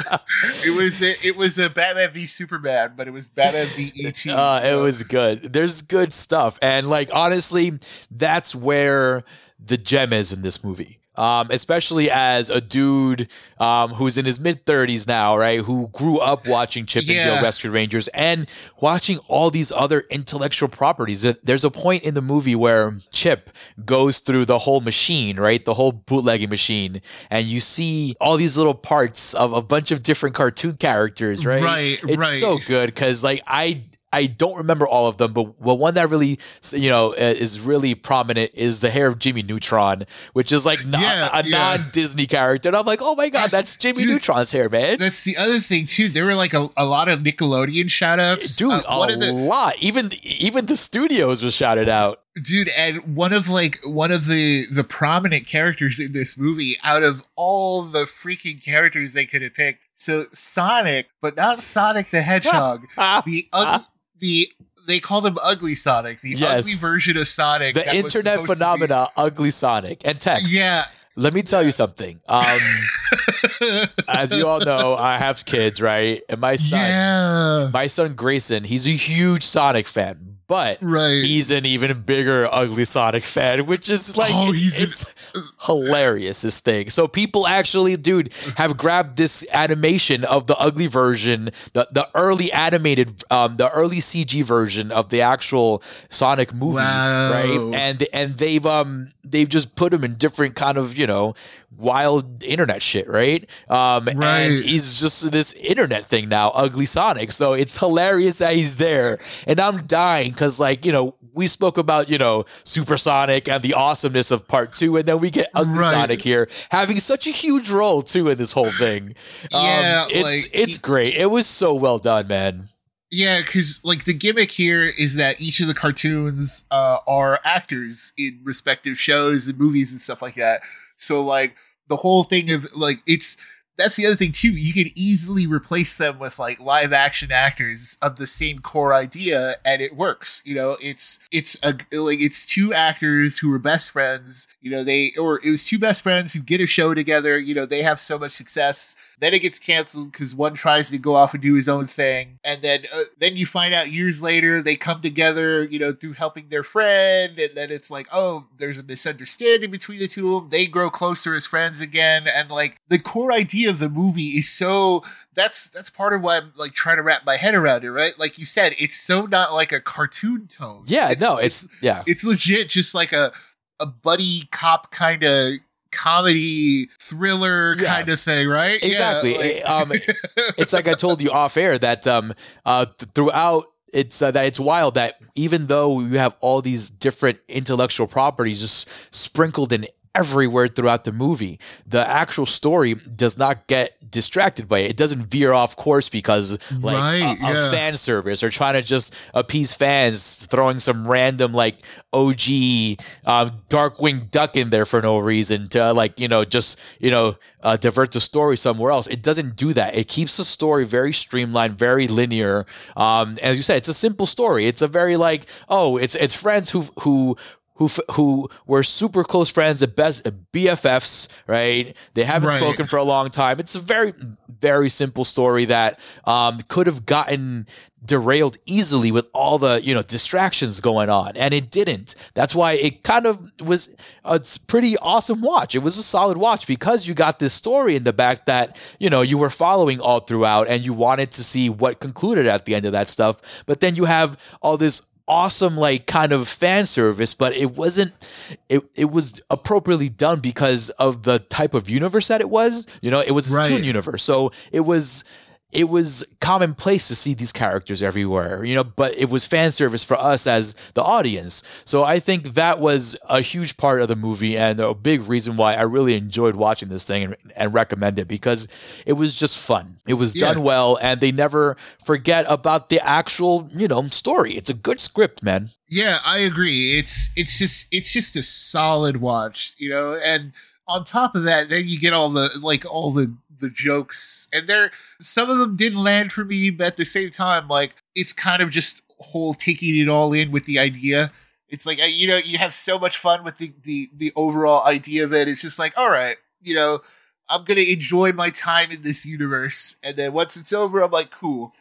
it was a, it was a Batman v Superman, but it was Batman v ET. Uh, it was good. There's good stuff, and like honestly, that's where the gem is in this movie um, especially as a dude um, who's in his mid 30s now, right? Who grew up watching Chip yeah. and Dale Rescue Rangers and watching all these other intellectual properties. There's a point in the movie where Chip goes through the whole machine, right? The whole bootlegging machine, and you see all these little parts of a bunch of different cartoon characters, right? Right, it's right. so good because, like, I I don't remember all of them, but well, one that really, you know, is really prominent is the hair of Jimmy Neutron, which is like non, yeah, a yeah. non-Disney character. And I'm like, oh my god, that's, that's Jimmy dude, Neutron's hair, man. That's the other thing too. There were like a, a lot of Nickelodeon shoutouts, dude. Uh, a the, lot. Even even the studios was shouted out dude and one of like one of the the prominent characters in this movie out of all the freaking characters they could have picked so sonic but not sonic the hedgehog the un- the they call him Ugly Sonic, the yes. ugly version of Sonic. The internet phenomena, Ugly Sonic, and text. Yeah. Let me tell you something. Um, as you all know, I have kids, right? And my son, yeah. my son Grayson, he's a huge Sonic fan but right. he's an even bigger ugly Sonic fan, which is like oh, he's it's an- hilarious this thing. So people actually, dude, have grabbed this animation of the ugly version, the the early animated, um, the early CG version of the actual Sonic movie, wow. right? And and they've um they've just put him in different kind of you know wild internet shit, right? Um, right. And he's just this internet thing now, Ugly Sonic. So it's hilarious that he's there, and I'm dying because like you know we spoke about you know Supersonic and the awesomeness of Part Two, and then we get Ugly right. Sonic here having such a huge role too in this whole thing. Um, yeah, it's like, it's he, great. It was so well done, man. Yeah, because like the gimmick here is that each of the cartoons uh, are actors in respective shows and movies and stuff like that. So like the whole thing of like it's that's the other thing too. You can easily replace them with like live action actors of the same core idea, and it works. You know, it's it's a like it's two actors who are best friends. You know, they or it was two best friends who get a show together. You know, they have so much success. Then it gets canceled because one tries to go off and do his own thing, and then uh, then you find out years later they come together. You know, through helping their friend, and then it's like, oh, there's a misunderstanding between the two of them. They grow closer as friends again, and like the core idea of the movie is so that's that's part of why I'm like trying to wrap my head around it, right? Like you said, it's so not like a cartoon tone. Yeah, it's, no, it's, it's yeah, it's legit just like a a buddy cop kind of comedy thriller yeah. kind of thing, right? Exactly. Yeah, like- um, it's like I told you off air that um, uh, th- throughout it's uh, that it's wild that even though you have all these different intellectual properties just sprinkled in everywhere throughout the movie. The actual story does not get distracted by it. It doesn't veer off course because like right, a, a yeah. fan service or trying to just appease fans, throwing some random like OG um, Darkwing Duck in there for no reason to like you know just you know uh, divert the story somewhere else. It doesn't do that. It keeps the story very streamlined, very linear. Um, as you said, it's a simple story. It's a very like oh, it's it's friends who who who who were super close friends, at best BFFs, right? They haven't right. spoken for a long time. It's a very very simple story that um, could have gotten derailed easily with all the you know distractions going on and it didn't that's why it kind of was a pretty awesome watch it was a solid watch because you got this story in the back that you know you were following all throughout and you wanted to see what concluded at the end of that stuff but then you have all this awesome like kind of fan service but it wasn't it, it was appropriately done because of the type of universe that it was you know it was a right. universe so it was it was commonplace to see these characters everywhere, you know, but it was fan service for us as the audience. So I think that was a huge part of the movie and a big reason why I really enjoyed watching this thing and, and recommend it because it was just fun. It was Yeah. done well and they never forget about the actual, you know, story. It's a good script, man. Yeah, I agree. It's it's just it's just a solid watch, you know. And on top of that, then you get all the like all the the jokes, and there some of them didn't land for me, but at the same time, like it's kind of just whole taking it all in with the idea. It's like uh, you know you have so much fun with the the the overall idea of it. It's just like all right, you know. I'm gonna enjoy my time in this universe, and then once it's over, I'm like, cool.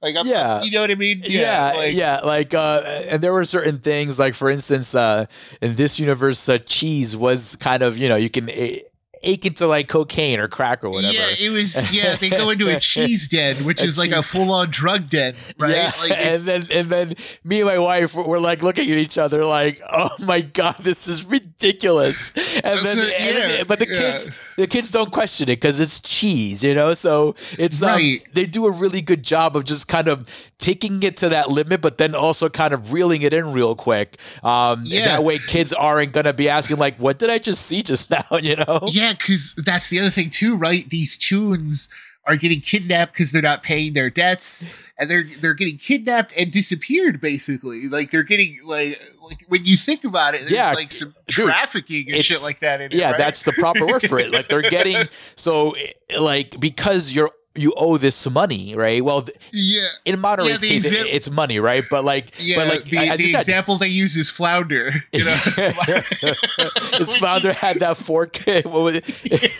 Like, I'm, Yeah. you know what I mean? yeah like, yeah like uh and there were certain things like for instance uh in this universe uh, cheese was kind of you know you can a- ache into like cocaine or crack or whatever Yeah, it was. Yeah, they go into a cheese den, which A is like a full on drug den, right? Yeah, Like and then and then me and my wife were, like looking at each other like, "Oh my god, this is ridiculous!" And then, So, and then- but the yeah. kids, the kids don't question it because it's cheese, you know. So it's um, they do a really good job of just kind of taking it to that limit, but then also kind of reeling it in real quick. Um, Yeah. That way, kids aren't gonna be asking like, "What did I just see just now?" You know. yeah, because that's the other thing too, right? These tunes are getting kidnapped because they're not paying their debts, and they're they're getting kidnapped and disappeared. Basically, like they're getting like like when you think about it, there's Yeah, like some dude, trafficking and shit like that. In it, yeah right? that's the proper word for it like they're getting so like because you're you owe this money right well th- yeah. in Monterey's the case it- it's money right but like Yeah, but like the, the said, example they use is flounder. You know, his is- had that fork what was it?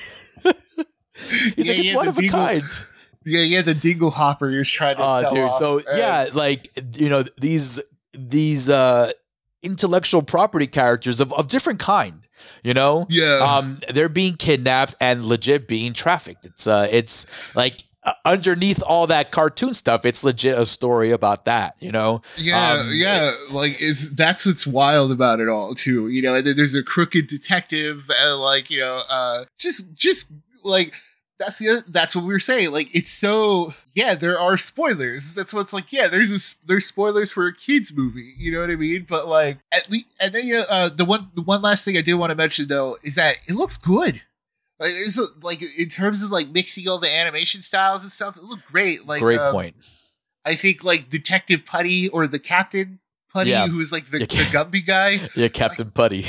He's Yeah, like it's yeah, one of a kind Yeah, yeah, the dingle hopper you're trying to oh sell dude off. so Uh, yeah like you know these these uh intellectual property characters of, of different kind you know yeah, um they're being kidnapped and legit being trafficked it's uh it's like uh, underneath all that cartoon stuff it's legit a story about that you know yeah, um, yeah. Like, is that's what's wild about it all too. You know, there's a crooked detective, and like you know, uh, just just like that's the that's what we were saying. Like, it's so yeah. There are spoilers. That's what's like. Yeah, there's a, there's spoilers for a kids movie. You know what I mean? But like at least, and then yeah, uh, the one the one last thing I did want to mention though is that it looks good. Like, it's like in terms of like mixing all the animation styles and stuff, it looked great. Like, great um, point I think like Detective Putty or the Captain Putty, Yeah. who was like the, Yeah. the Gumby guy. yeah captain putty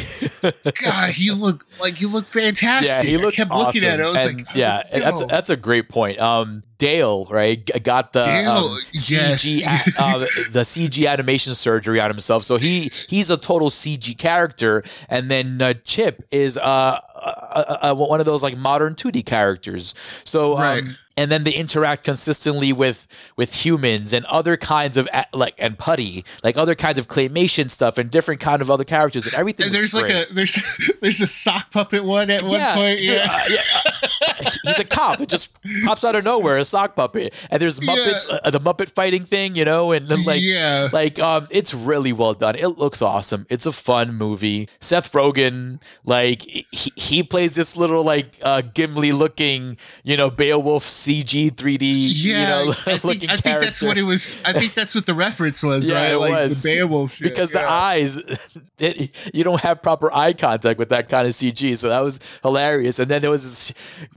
God, he looked like he looked fantastic. Yeah, he looked I kept looking at it. I was awesome. like, And I was yeah, like, that's that's a great point. Um, Dale, right, got the Dale, um. CG a- uh, the CG animation surgery on himself, so he he's a total CG character, and then uh, Chip is uh, uh, uh, uh, one of those like modern 2D characters. So um, Right. And then they interact consistently with with humans and other kinds of like and putty like other kinds of claymation stuff and different kind of other characters and everything And there's like great. a there's there's a sock puppet one at one point. dude, Yeah. uh, yeah. he's a cop that just pops out of nowhere, a sock puppet, and there's Muppets, Yeah. uh, the Muppet fighting thing, you know, and then like. yeah. Like um, it's really well done. It looks awesome. It's a fun movie. Seth Rogen, like he, he plays this little like uh, Gimli looking, you know, Beowulf CG 3D, Yeah, you know, I think, looking I think that's what it was. I think that's what the reference was, Yeah, right? it like was. the Beowulf shit. because the eyes it, you don't have proper eye contact with that kind of cg so that was hilarious and then there was this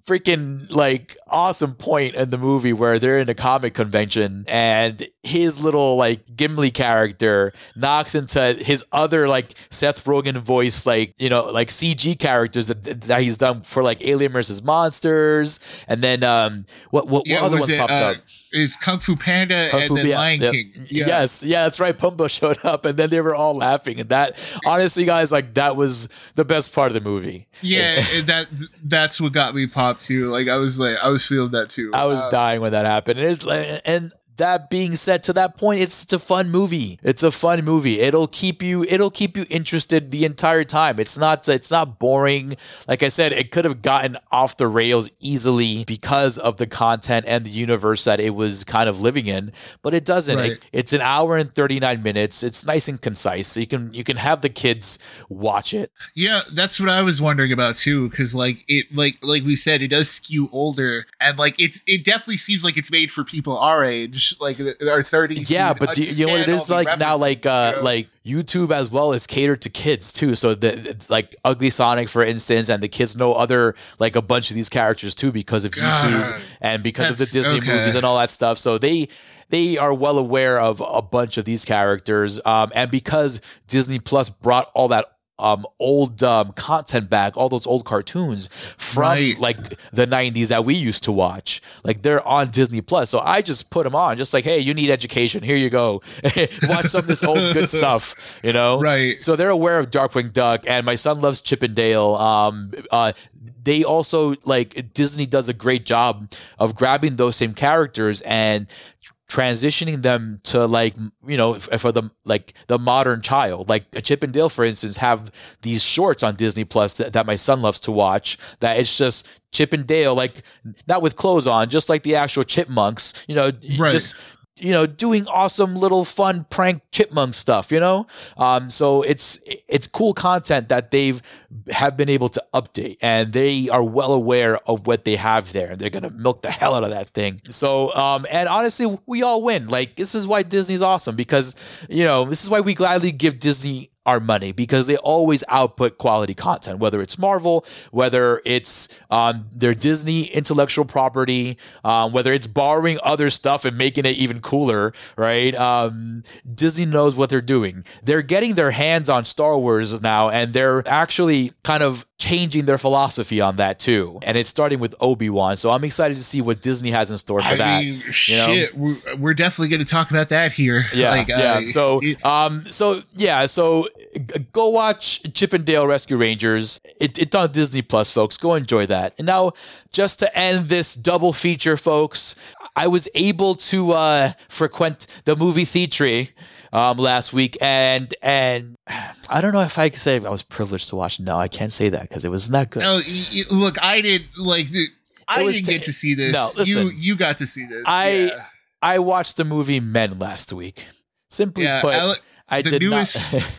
freaking like awesome point in the movie where they're in a comic convention and his little like gimli character knocks into his other like seth rogen voice like you know like cg characters that, that he's done for like alien versus monsters and then um what what, Yeah, what other was ones it, popped uh, up is Kung Fu Panda Kung and Fu then Panda. Lion Yep. King. Yeah. Yes, yeah, that's right. Pumbaa showed up, and then they were all laughing, and that honestly, guys, like that was the best part of the movie. Yeah, that that's what got me popped too. Like I was like I was feeling that too. I was Um, dying when that happened, and it's and that being said, to that point, it's, it's a fun movie. It's a fun movie. It'll keep you. It'll keep you interested the entire time. It's not. It's not boring. Like I said, it could have gotten off the rails easily because of the content and the universe that it was kind of living in, but it doesn't. Right. It, it's an hour and thirty nine minutes. It's nice and concise. So you can you can have the kids watch it. Yeah, that's what I was wondering about too, because like it, like like we said, it does skew older, and like it's it definitely seems like it's made for people our age, like our thirties. Yeah, but do you, you know what it is like now? Like uh, you know? like YouTube as well is catered to kids too. So the like Ugly Sonic, for instance, and the kids know other like a bunch of these characters too because of God. YouTube and because of the Disney okay. movies and all that stuff. So they they are well aware of a bunch of these characters, um, and because Disney Plus brought all that. Um, old um, content back, all those old cartoons from Right. like the 90s that we used to watch. Like they're on Disney Plus. So I just put them on, just like, hey, you need education. Here you go. watch some of this old good stuff, you know? Right. So they're aware of Darkwing Duck, and my son loves Chip and Dale. Um, uh, they also like Disney does a great job of grabbing those same characters and transitioning them to like you know for the like the modern child like a chip and dale for instance have these shorts on disney plus that, that my son loves to watch that it's just chip and dale like not with clothes on just like the actual chipmunks you know Right. just you know doing awesome little fun prank chipmunk stuff you know um so it's it's cool content that they've have been able to update and they are well aware of what they have there and they're gonna milk the hell out of that thing so um and honestly we all win like this is why disney's awesome because you know this is why we gladly give disney our money because they always output quality content, whether it's Marvel, whether it's um, their Disney intellectual property, um, whether it's borrowing other stuff and making it even cooler, right? Um, Disney knows what they're doing. They're getting their hands on Star Wars now, and they're actually kind of changing their philosophy on that too. And it's starting with Obi Wan, so I'm excited to see what Disney has in store for I that. mean, you know? shit, we're, we're definitely going to talk about that here. Yeah, like, uh, yeah. So, it- um, so yeah, so go watch Chip 'n' Dale Rescue Rangers. It, it's on Disney Plus, folks. Go enjoy that. And now, just to end this double feature, folks, I was able to uh, frequent the movie theatre um, last week, and and I don't know if I could say I was privileged to watch. No, I can't say that because it was not good. no, look, I did like. The, I didn't ta- get to see this. No, listen. you you got to see this. I- yeah. I watched the movie Men last week. Simply Yeah, put, Ale- I the did newest- not.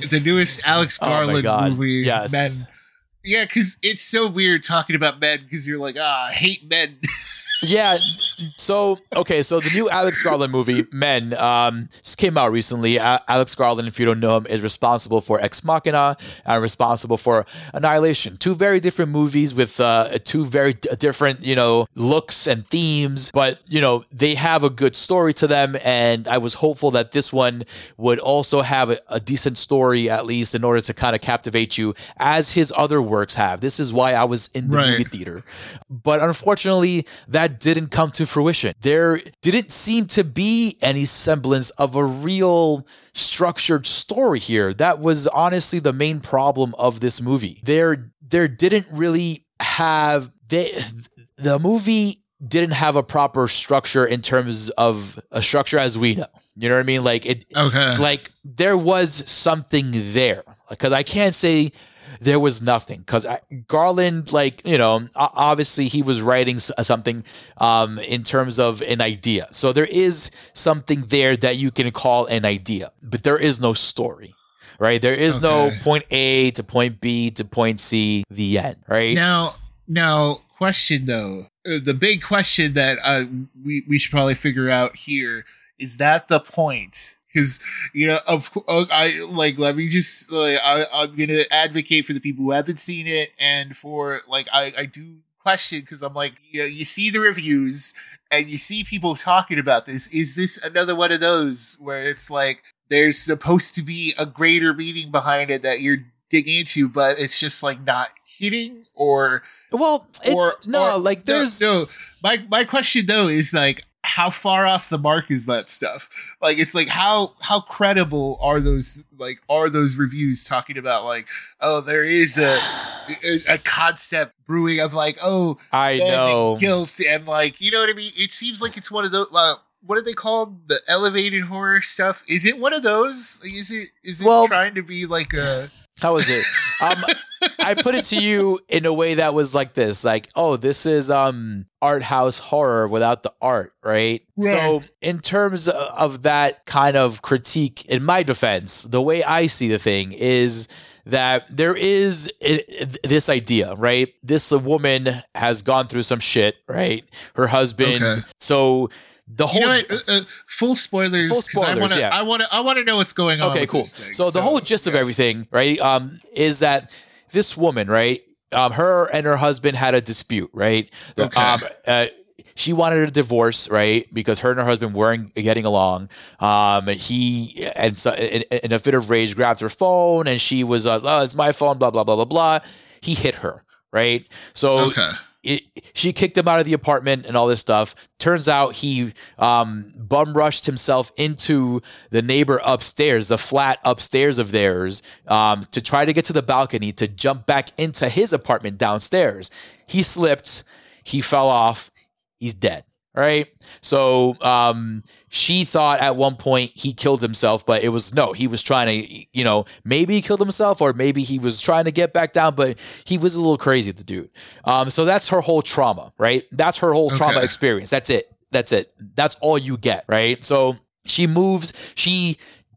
the newest Alex Oh Garland God. movie, Yes. Men. Yeah, because it's so weird talking about men because you're like, ah, I hate men. Yeah. So okay, so the new Alex Garland movie, Men, um, just came out recently. A- Alex Garland, if you don't know him, is responsible for Ex Machina and responsible for Annihilation. Two very different movies with uh, two very d- different, you know, looks and themes. But you know, they have a good story to them, and I was hopeful that this one would also have a, a decent story, at least, in order to kind of captivate you, as his other works have. This is why I was in the Right. movie theater. But unfortunately, that didn't come to fruition. There didn't seem to be any semblance of a real structured story here. That was honestly the main problem of this movie. There there didn't really have they the movie didn't have a proper structure in terms of a structure as we know. You know what I mean? Like it okay. like there was something there because I can't say there was nothing because Garland, like you know, obviously he was writing something um, in terms of an idea. So there is something there that you can call an idea, but there is no story. Right, there is no point A to point B to point C, the end. Right, Now, now, question though, uh, the big question that uh, we we should probably figure out here is that the point? Because you know, of cou- uh, I like. Let me just like I, I'm gonna advocate for the people who haven't seen it, and for like I I do question because I'm like you know you see the reviews and you see people talking about this. Is this another one of those where it's like there's supposed to be a greater meaning behind it that you're digging into, but it's just like not hitting or well, it's or no, or- like there's no, no. My my question though is like how far off the mark is that stuff? Like it's like how how credible are those like are those reviews talking about like oh there is a a, a concept brewing of like oh I men and know. guilt and like you know what I mean? It seems like it's one of those. Uh, what are they called? The elevated horror stuff. Is it one of those? Is it is it Well- trying to be like a How was it? um, I put it to you in a way that was like this, like, oh, this is um art house horror without the art, right? So, in terms of that kind of critique, in my defense, the way I see the thing is that there is this idea, right? This woman has gone through some shit, right? Her husband. Okay. So the whole you know? Uh, uh, full spoilers. Full 'cause I spoilers, want to. yeah. I want to. I want to know what's going on. Okay, cool. thing. So, the whole gist of everything, right, um, is that this woman, right, um, her and her husband had a dispute, right? Okay. Um, uh, she wanted a divorce, right, because her and her husband weren't getting along. Um, he and so in, in a fit of rage grabbed her phone, and she was, uh, "Oh, it's my phone," blah blah blah blah blah. He hit her, right? So Okay. It, she kicked him out of the apartment and all this stuff. Turns out he um, bum rushed himself into the neighbor upstairs, the flat upstairs of theirs, um, to try to get to the balcony to jump back into his apartment downstairs. He slipped, he fell off, he's dead. Right. So um, she thought at one point he killed himself, but it was no, he was trying to, you know, maybe he killed himself or maybe he was trying to get back down, but he was a little crazy, the dude. Um, so that's her whole trauma, right? That's her whole trauma experience. That's it. That's it. That's all you get, right? So she moves, she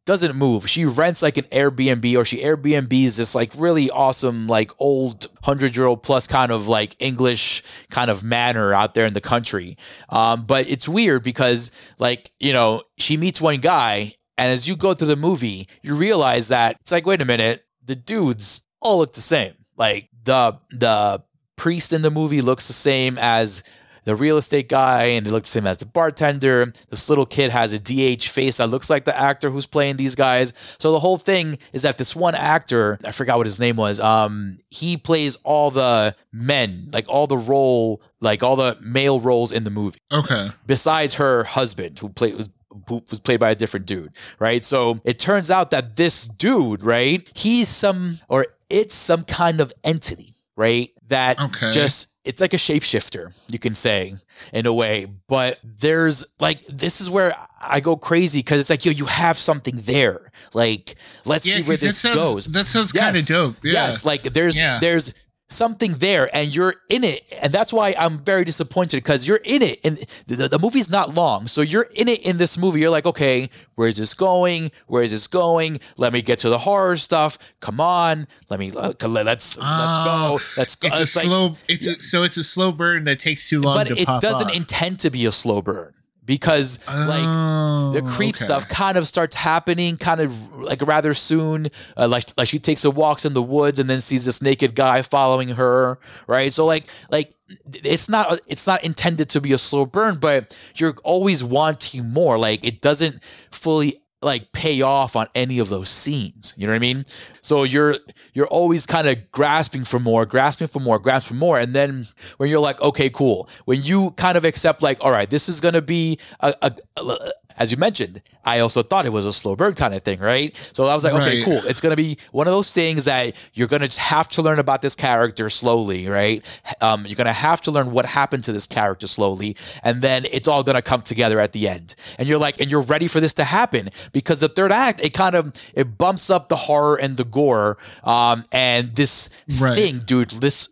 doesn't move. She rents like an Airbnb or she Airbnbs this like really awesome, like old hundred year old plus kind of like English kind of manor out there in the country. Um, but it's weird because like, you know, she meets one guy and as you go through the movie, you realize that it's like, wait a minute, the dudes all look the same. Like the the priest in the movie looks the same as the real estate guy, and they look the same as the bartender. This little kid has a DH face that looks like the actor who's playing these guys. So the whole thing is that this one actor, I forgot what his name was, um, he plays all the men, like all the role, like all the male roles in the movie Okay. besides her husband who played was who was played by a different dude, right? So it turns out that this dude, right, he's some or it's some kind of entity, right? That Okay. just it's like a shapeshifter, you can say in a way. But there's like this is where I go crazy because it's like yo, you have something there. Like let's Yeah, see where that this sounds, goes. That sounds kind of dope. Yeah. Yes, like there's Yeah. there's something there and you're in it. And that's why i'm very disappointed because you're in it and the, the movie's not long. So you're in it in this movie. You're like okay where is this going? Where is this going? Let me get to the horror stuff. Come on. Let me uh, let's let's Oh, go let's go. It's a like- slow. It's a, so it's a slow burn that takes too long but to it doesn't off. intend to be a slow burn because like Oh, the creep okay. stuff kind of starts happening kind of like rather soon. Uh, like like she takes a walks in the woods and then sees this naked guy following her right? So like like it's not it's not intended to be a slow burn but you're always wanting more. Like it doesn't fully like pay off on any of those scenes you know what i mean? So you're you're always kind of grasping for more grasping for more grasping for more and then when you're like okay cool when you kind of accept like all right this is to be a, a- as you mentioned i also thought it was a slow burn kind of thing right? So i was like okay cool. It's going to be one of those things that you're going to have to learn about this character slowly right? Um, you're going to have to learn what happened to this character slowly and then it's all going to come together at the end. And you're like and you're ready for this to happen because the third act it kind of it bumps up the horror and the gore um, and this Right. thing dude this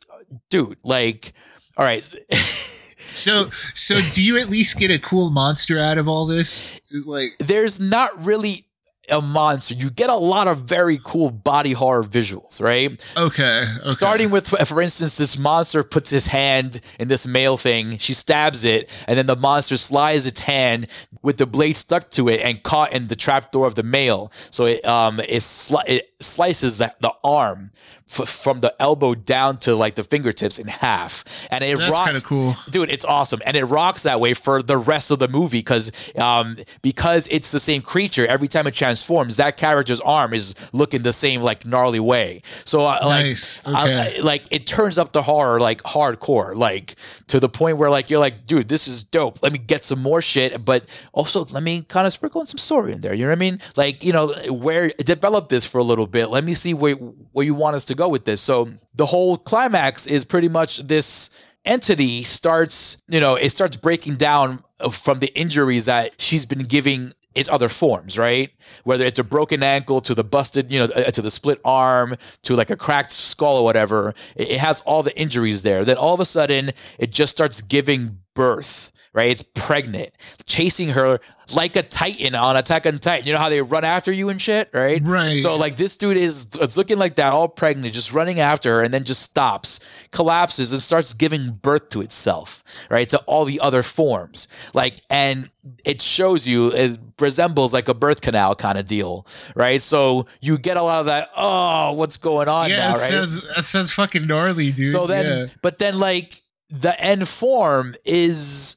dude like all right So, so do you at least get a cool monster out of all this? Like, there's not really a monster. You get a lot of very cool body horror visuals, right? okay, okay. Starting with, for instance, this monster puts his hand in this mail thing. She stabs it, and then the monster slides its hand with the blade stuck to it and caught in the trapdoor of the mail. So it um it, sli- it slices the, the arm f- from the elbow down to like the fingertips in half, and it That's rocks. cool. dude. It's awesome, and it rocks that way for the rest of the movie because um because it's the same creature. Every time it transforms, that character's arm is looking the same like gnarly way. So uh, like Nice. Okay. I- like it turns up the horror like hardcore, like to the point where like you're like, dude, this is dope. Let me get some more shit, but also let me kind of sprinkle in some story in there. You know what I mean? Like you know where develop this for a little bit. Let me see where where you want us to go with this. So the whole climax is pretty much this entity starts, you know, it starts breaking down from the injuries that she's been giving its other forms, right? Whether it's a broken ankle to the busted, you know, uh, to the split arm to like a cracked skull or whatever, it has all the injuries there. Then all of a sudden, it just starts giving birth right? It's pregnant, chasing her like a Titan on Attack on Titan. You know how they run after you and shit, right? Right. So like this dude is it's looking like that, all pregnant, just running after her, and then just stops, collapses, and starts giving birth to itself, right? To all the other forms, like, and it shows you it resembles like a birth canal kind of deal, right? So you get a lot of that. Oh, what's going on yeah, now, that right? sounds that sounds fucking gnarly, dude. So then, yeah. but then like the end form is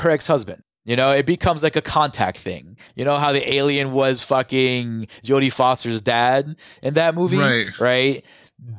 her ex husband. You know, it becomes like a contact thing. You know how the alien was fucking Jodie Foster's dad in that movie? Right. Right?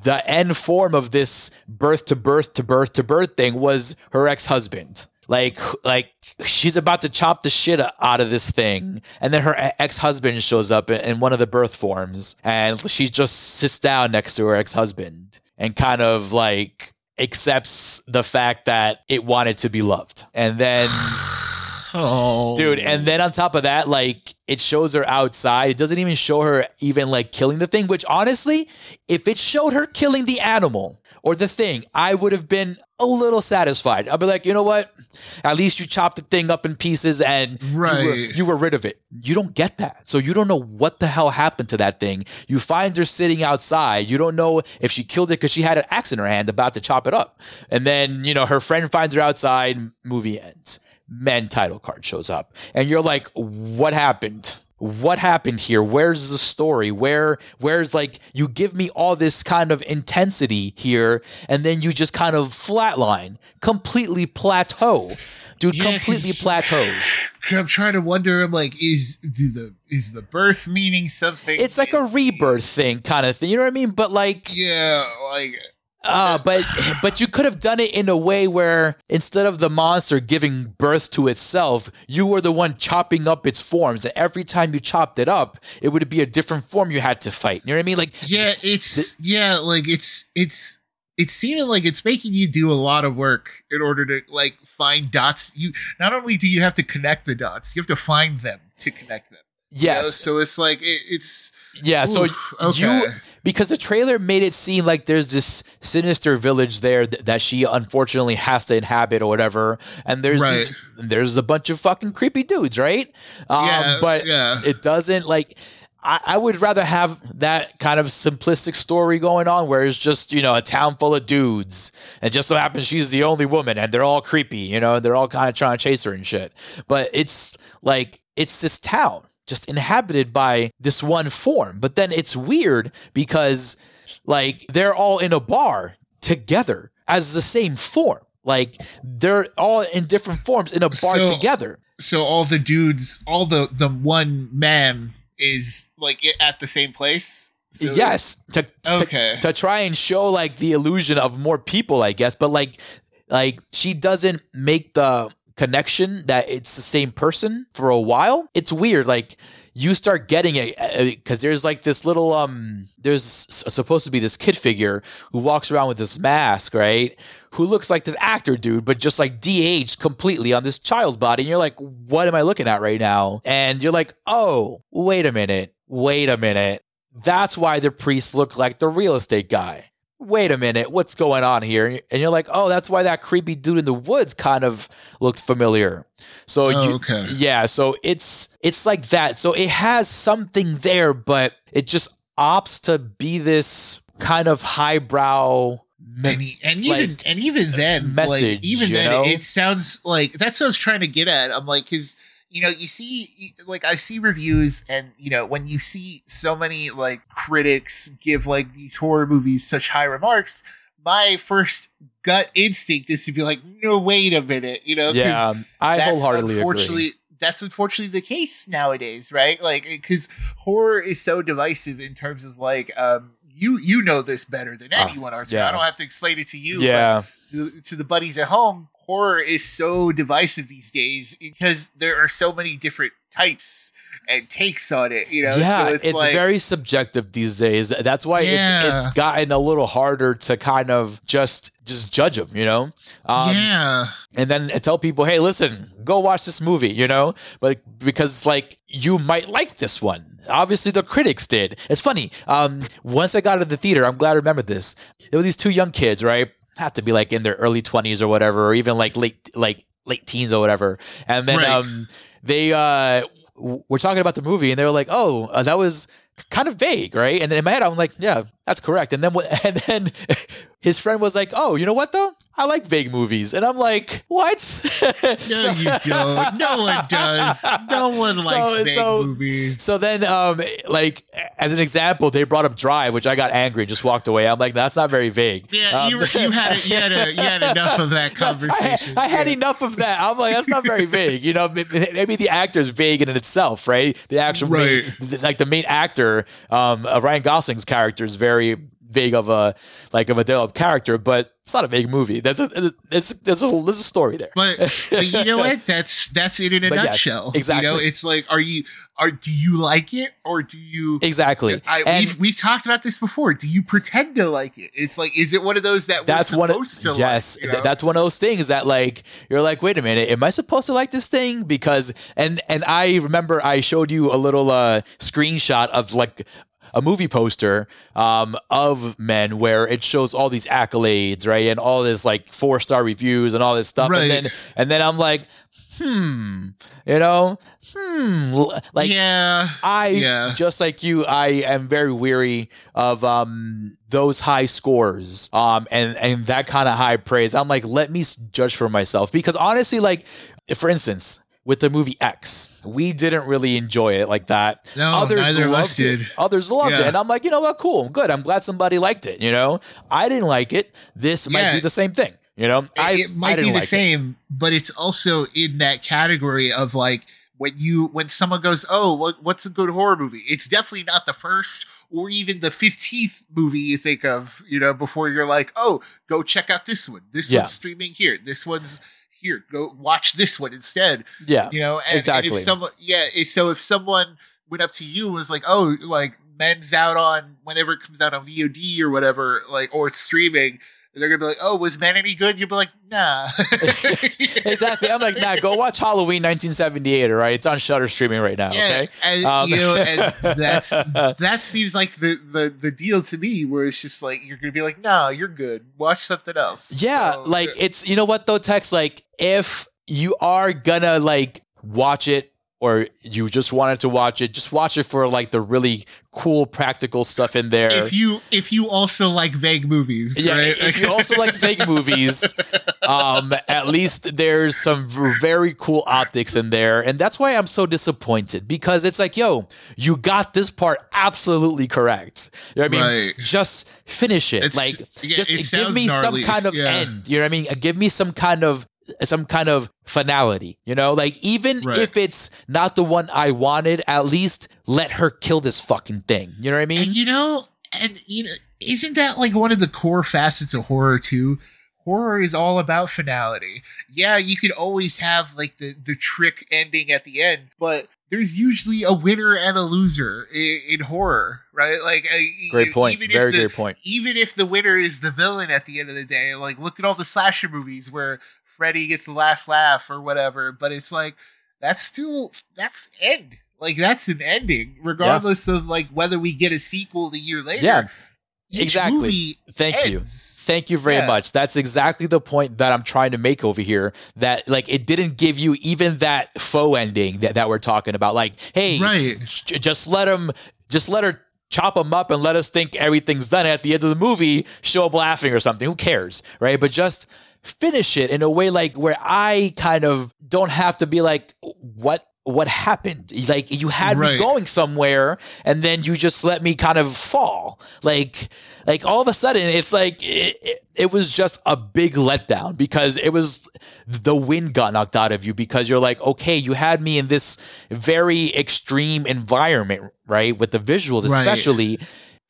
The end form of this birth to birth to birth to birth thing was her ex husband. Like, like she's about to chop the shit out of this thing, and then her ex husband shows up in one of the birth forms, and she just sits down next to her ex husband and kind of like accepts the fact that it wanted to be loved. And then oh, dude, and then on top of that, like it shows her outside. It doesn't even show her even like killing the thing, which honestly, if it showed her killing the animal or the thing, I would have been a little satisfied. I'll be like, you know what? At least you chopped the thing up in pieces and Right. you, were, you were rid of it. You don't get that. So you don't know what the hell happened to that thing. You find her sitting outside. You don't know if she killed it because she had an axe in her hand about to chop it up. And then, you know, her friend finds her outside, movie ends. Men title card shows up. And you're like, what happened? What happened here? Where's the story? Where where's like you give me all this kind of intensity here and then you just kind of flatline, completely plateau. Dude, Yeah, completely plateaus. I'm trying to wonder. I'm like, is do the is the birth meaning something? It's like a rebirth thing kind of thing. You know what I mean? But like Yeah, like Uh, but but you could have done it in a way where instead of the monster giving birth to itself, you were the one chopping up its forms, and every time you chopped it up, it would be a different form you had to fight. You know what I mean? Like yeah, it's yeah, like it's it's it's seeming like it's making you do a lot of work in order to like find dots. You not only do you have to connect the dots, you have to find them to connect them. You know? yes, so it's like it, it's yeah. So oof, you because the trailer made it seem like there's this sinister village there th- that she unfortunately has to inhabit or whatever, and there's Right. these, there's a bunch of fucking creepy dudes, right? Um, Yeah, but yeah. it doesn't like. I, I would rather have that kind of simplistic story going on where it's just, you know, a town full of dudes. And just so happens she's the only woman and they're all creepy, you know, they're all kind of trying to chase her and shit. But it's like, it's this town just inhabited by this one form. But then it's weird because, like, they're all in a bar together as the same form. Like, they're all in different forms in a bar So- together. so all the dudes, all the the one man is like at the same place. So- yes, to, to Okay. to try and show like the illusion of more people, I guess. But like, like she doesn't make the connection that it's the same person for a while. It's weird. Like you start getting it because there's like this little um. There's supposed to be this kid figure who walks around with this mask, right? Who looks like this actor dude, but just like de-aged completely on this child body. And you're like, what am I looking at right now? And you're like, oh, wait a minute, wait a minute. That's why the priest looked like the real estate guy. Wait a minute, what's going on here? And you're like, oh, that's why that creepy dude in the woods kind of looks familiar. So Oh, you, okay. yeah, so it's it's like that. So it has something there, but it just opts to be this kind of highbrow. me- and, and even like, and even then, message, like even then, know? it, it sounds like that's what I was trying to get at. I'm like, because you know, you see, like I see reviews, and you know, when you see so many like critics give like these horror movies such high remarks, my first gut instinct is to be like, no, wait a minute, you know? yeah, I wholeheartedly unfortunately agree. that's unfortunately the case nowadays right like because horror is so divisive in terms of like um you you know this better than Ah, anyone Arturo. yeah. i don't have to explain it to you Yeah, to, to the buddies at home horror is so divisive these days because there are so many different types and takes on it. You know, yeah, so it's, it's, like very subjective these days. That's why Yeah. it's it's gotten a little harder to kind of just just judge them, you know. Um, yeah, and then tell people, hey, listen, go watch this movie, you know, but because like you might like this one. Obviously, the critics did. It's funny. Um, once I got to the theater, I'm glad I remembered this. There were these two young kids, right? Have to be like in their early 20s or whatever, or even like late like late teens or whatever. And then Right. um, they uh, w- were talking about the movie, and they were like, "Oh, uh, that was." Kind of vague, right? And then in my head, I'm like, "Yeah, that's correct." And then, and then his friend was like, "Oh, you know what though? I like vague movies." And I'm like, "What?" no, So- you don't. No one does. No one likes vague so- movies. So then, um, like as an example, they brought up Drive, which I got angry and just walked away. I'm like, that's not very vague. yeah, Um, you, you had a, you had a, you had enough of that I had, conversation. I had enough of that. I'm like, that's not very vague. You know, maybe the actor is vague in itself, right? The actual, main- Right. like the main actor, um, uh, Ryan Gosling's character is very vague of a like of a developed character, but it's not a vague movie. That's a it's there's a there's a story there. But, but you know what? That's that's it in a But yes, nutshell. exactly. You know, it's like, are you are do you like it or do you? exactly. I, And- we've we've talked about this before. Do you pretend to like it? It's like, is it one of those that that's we're one of to yes like? you know? that's one of those things that like you're like wait a minute am i supposed to like this thing because and and i remember i showed you a little uh screenshot of like a movie poster um, of men where it shows all these accolades, right, and all this like four star reviews and all this stuff, Right. and then and then I'm like, hmm, you know, hmm, like yeah, I Yeah. just like you, I am very weary of um those high scores um and and that kind of high praise. I'm like, let me s- judge for myself because honestly, like for instance. With the movie X, we didn't really enjoy it like that. No, Others neither of loved us it. Others loved it, and I'm like, you know what? Cool, good. I'm glad somebody liked it. You know, I didn't like it. This might be the same thing. You know, I it might didn't be the like it. same, but it's also in that category of like when you when someone goes, "Oh, what, what's a good horror movie?" It's definitely not the first or even the fifteenth movie you think of, you know, before you're like, "Oh, go check out this one. This Yeah. one's streaming here. This one's here. Go watch this one instead." Yeah, You know, and, and Exactly. if someone, yeah, eh, so if someone went up to you and was like, "Oh, like Men's out on whenever it comes out on VOD or whatever, like or it's streaming." They're gonna be like, "Oh, was that any good?" You'll be like, "Nah." exactly. I'm like, nah, go watch Halloween 1978. All right, it's on Shudder streaming right now. Yeah, Okay. and Um, you know, and that's that seems like the, the the deal to me, where it's just like you're gonna be like, "No, you're good. Watch something else." Yeah, So, like it's you know what though, Tex. Like if you are gonna like watch it or you just wanted to watch it, just watch it for like the really cool practical stuff in there. if you if you also like vague movies, yeah, right? if you also like fake movies, um, at least there's some very cool optics in there, and that's why I'm so disappointed because it's like, yo, you got this part absolutely correct. You know what I mean? Right. Just finish it. It's- like, yeah, just it give me gnarly. some kind of Yeah. end. You know what I mean? Give me some kind of some kind of finality. You know, like even Right. if it's not the one I wanted, at least let her kill this fucking thing. You know what I mean? And you know, and you know, isn't that like one of the core facets of horror too? Horror is all about finality. Yeah, you can always have like the the trick ending at the end, but there's usually a winner and a loser in, in horror, right? Like, great point. Even Very if the, great point. even if the winner is the villain at the end of the day, like look at all the slasher movies where Freddy gets the last laugh or whatever, but it's like that's still that's end. Like that's an ending, regardless of like whether we get a sequel the year later. Yeah, Each exactly. Thank you. Thank you very Yeah. much. That's exactly the point that I'm trying to make over here. That like it didn't give you even that faux ending that, that we're talking about. Like, hey, Right. j- just let him, just let her chop him up and let us think everything's done. At the end of the movie, show up laughing or something. Who cares, right? But just finish it in a way like where I kind of don't have to be like, what what happened? Like you had me going somewhere and then you just let me kind of fall. Like like all of a sudden it's like it, it, it was just a big letdown because it was the wind got knocked out of you because you're like, okay, you had me in this very extreme environment, right? With the visuals, Right. especially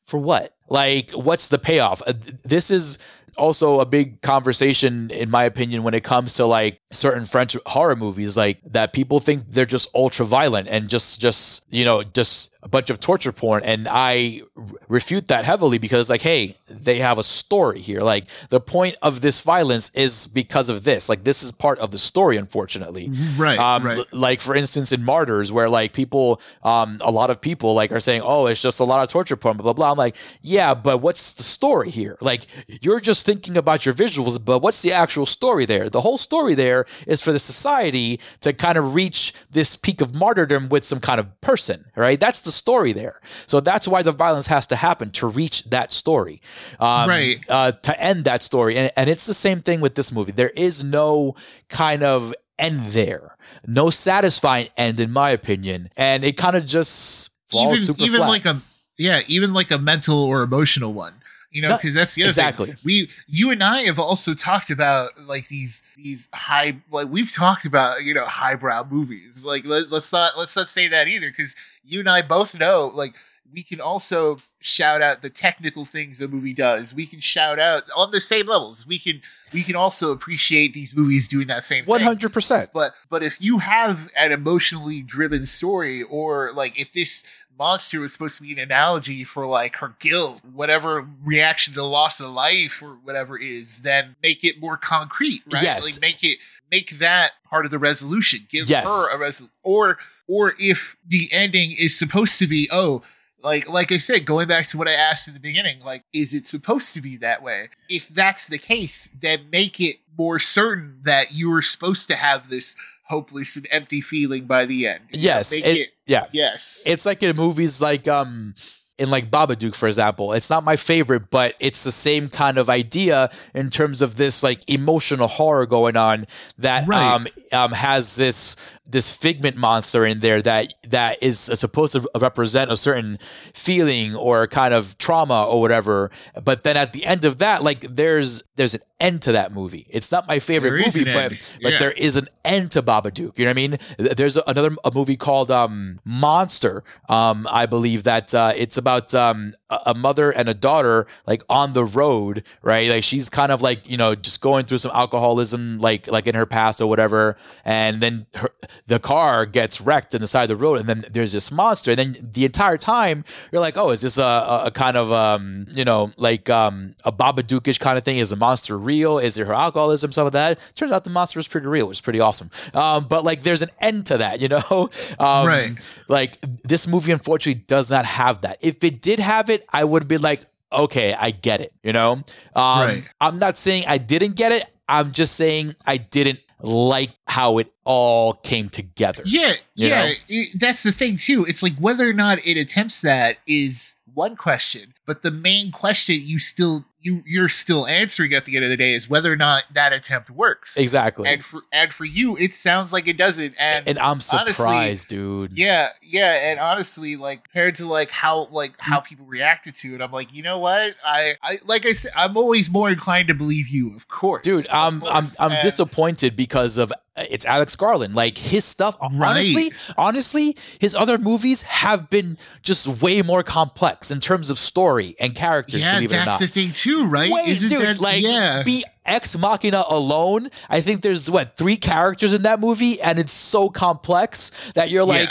for what? Like, what's the payoff? Uh, This is also a big conversation, in my opinion, when it comes to like certain French horror movies, like that people think they're just ultra violent and just, just, you know, just a bunch of torture porn and i refute that heavily because like hey they have a story here. Like the point of this violence is because of this. Like this is part of the story unfortunately. Right, um, right. l- like for instance in martyrs where like people um a lot of people like are saying oh it's just a lot of torture porn blah blah blah. I'm like yeah but what's the story here? Like you're just thinking about your visuals but what's the actual story there? The whole story there is for the society to kind of reach this peak of martyrdom with some kind of person right? That's the story there so that's why the violence has to happen to reach that story um, Right. uh, to end that story and, and it's the same thing with this movie there is no kind of end there no satisfying end in my opinion and it kind of just falls even super even flat. like a yeah, even like a mental or emotional one. You know, because that's the other exactly. thing. We, you and I have also talked about like these these high, like we've talked about you know highbrow movies. Like let, let's not let's not say that either, because you and I both know like we can also shout out the technical things a movie does. We can shout out on the same levels. We can we can also appreciate these movies doing that same thing. 100% But but if you have an emotionally driven story, or like if this monster was supposed to be an analogy for like her guilt, whatever reaction to loss of life or whatever is, then make it more concrete, right? Yes. Like make it make that part of the resolution. Give Yes. her a resolution, or or if the ending is supposed to be oh. Like, like I said, going back to what I asked in the beginning, like, is it supposed to be that way? If that's the case, then make it more certain that you were supposed to have this hopeless and empty feeling by the end. You know, yes it- it, yeah yes. it's like in movies like um in like Babadook, for example, it's not my favorite, but it's the same kind of idea in terms of this like emotional horror going on that Right. um, um has this this figment monster in there that that is supposed to represent a certain feeling or kind of trauma or whatever. But then at the end of that, like there's there's an end to that movie. It's not my favorite movie, but end. but Yeah. there is an end to Babadook. You know what I mean? There's another a movie called um, Monster. Um, I believe that uh, it's about um, a a mother and a daughter like on the road, right? Like she's kind of like you know just going through some alcoholism, like like in her past or whatever, and then her, the car gets wrecked in the side of the road, and then there's this monster, and then the entire time you're like, oh, is this a, a, a kind of um, you know like um, a Babadookish kind of thing? Is the monster real? Is it her alcoholism? Some of that. Turns out the monster is pretty real, which is pretty awesome. Um, but like, there's an end to that, you know. Um, Right. Like this movie, unfortunately, does not have that. If it did have it, I would be like, okay, I get it. You know. Um, Right. I'm not saying I didn't get it. I'm just saying I didn't like how it all came together. Yeah, yeah. it- that's the thing too. It's like whether or not it attempts that is one question, but the main question you still you you're still answering at the end of the day is whether or not that attempt works. Exactly. And for and for you, it sounds like it doesn't. And, And I'm honestly, surprised, dude. yeah, yeah, and honestly, like compared to like how like how people reacted to it, I'm like, you know what? I, I like I said, I'm always more inclined to believe you, of course, Dude, I'm I'm. I'm And- disappointed because of Uh, it's Alex Garland. Like his stuff, honestly, honestly, his other movies have been just way more complex in terms of story and characters. Yeah, believe it or that's not. the thing too, right? Wait, Isn't dude, that like yeah? be Ex Machina alone. I think there's what three characters in that movie, and it's so complex that you're like.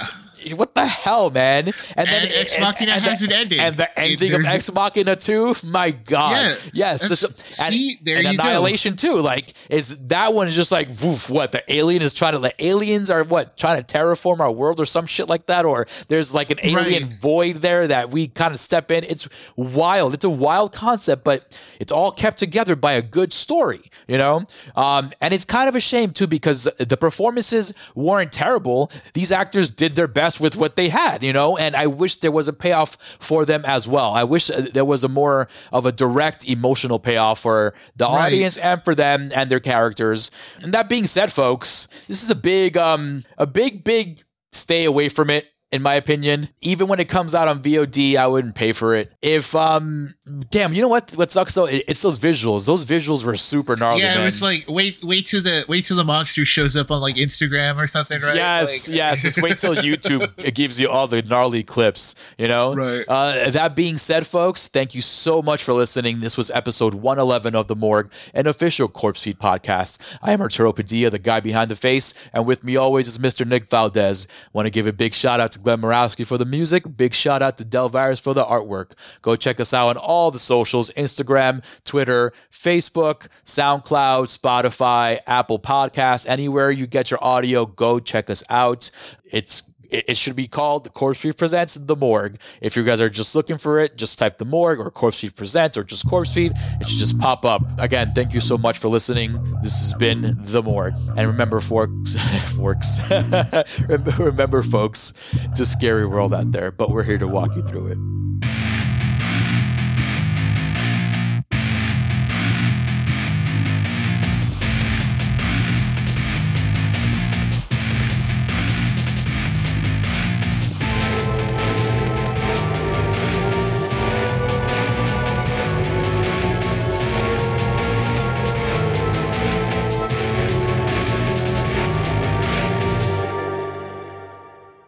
What the hell, man? And, And Ex Machina and, has the, an ending. And the ending of There's- Ex Machina 2, my God. Yeah, yes. this- and, see, there and you go. Annihilation too. Like, is that one is just like, woof, what? The alien is trying to, like, aliens are what? Trying to terraform our world or some shit like that? Or there's like an alien Right. void there that we kind of step in. It's wild. It's a wild concept, but it's all kept together by a good story, you know? Um, and it's kind of a shame too because the performances weren't terrible. These actors did their best with what they had, you know? And I wish there was a payoff for them as well. I wish uh, there was a more of a direct emotional payoff for the Right. audience and for them and their characters. And that being said, folks, this is a big, um, a big, big stay away from it in my opinion. Even when it comes out on VOD, I wouldn't pay for it. If um, damn, you know what? What sucks though? It, it's those visuals. Those visuals were super gnarly. Yeah, man. it was like wait, wait till the wait till the monster shows up on like Instagram or something, right? Yes, Like- yes. Just wait till YouTube it gives you all the gnarly clips. You know. Right. Uh, that being said, folks, thank you so much for listening. This was episode 111 of the Morgue, an official Corpsefeed podcast. I am Arturo Padilla, the guy behind the face, and with me always is Mr. Nick Valdez. Want to give a big shout out to Glenn Murawski for the music. Big shout out to Delvirus for the artwork. Go check us out on all the socials: Instagram, Twitter, Facebook, SoundCloud, Spotify, Apple Podcasts, anywhere you get your audio. Go check us out. It's it, it should be called the Corpsefeed Presents The Morgue. If you guys are just looking for it, just type The Morgue or Corpsefeed Presents or just Corpsefeed. It should just pop up. Again, thank you so much for listening. This has been The Morgue. And remember, forks, forks. remember, folks, it's a scary world out there, but we're here to walk you through it.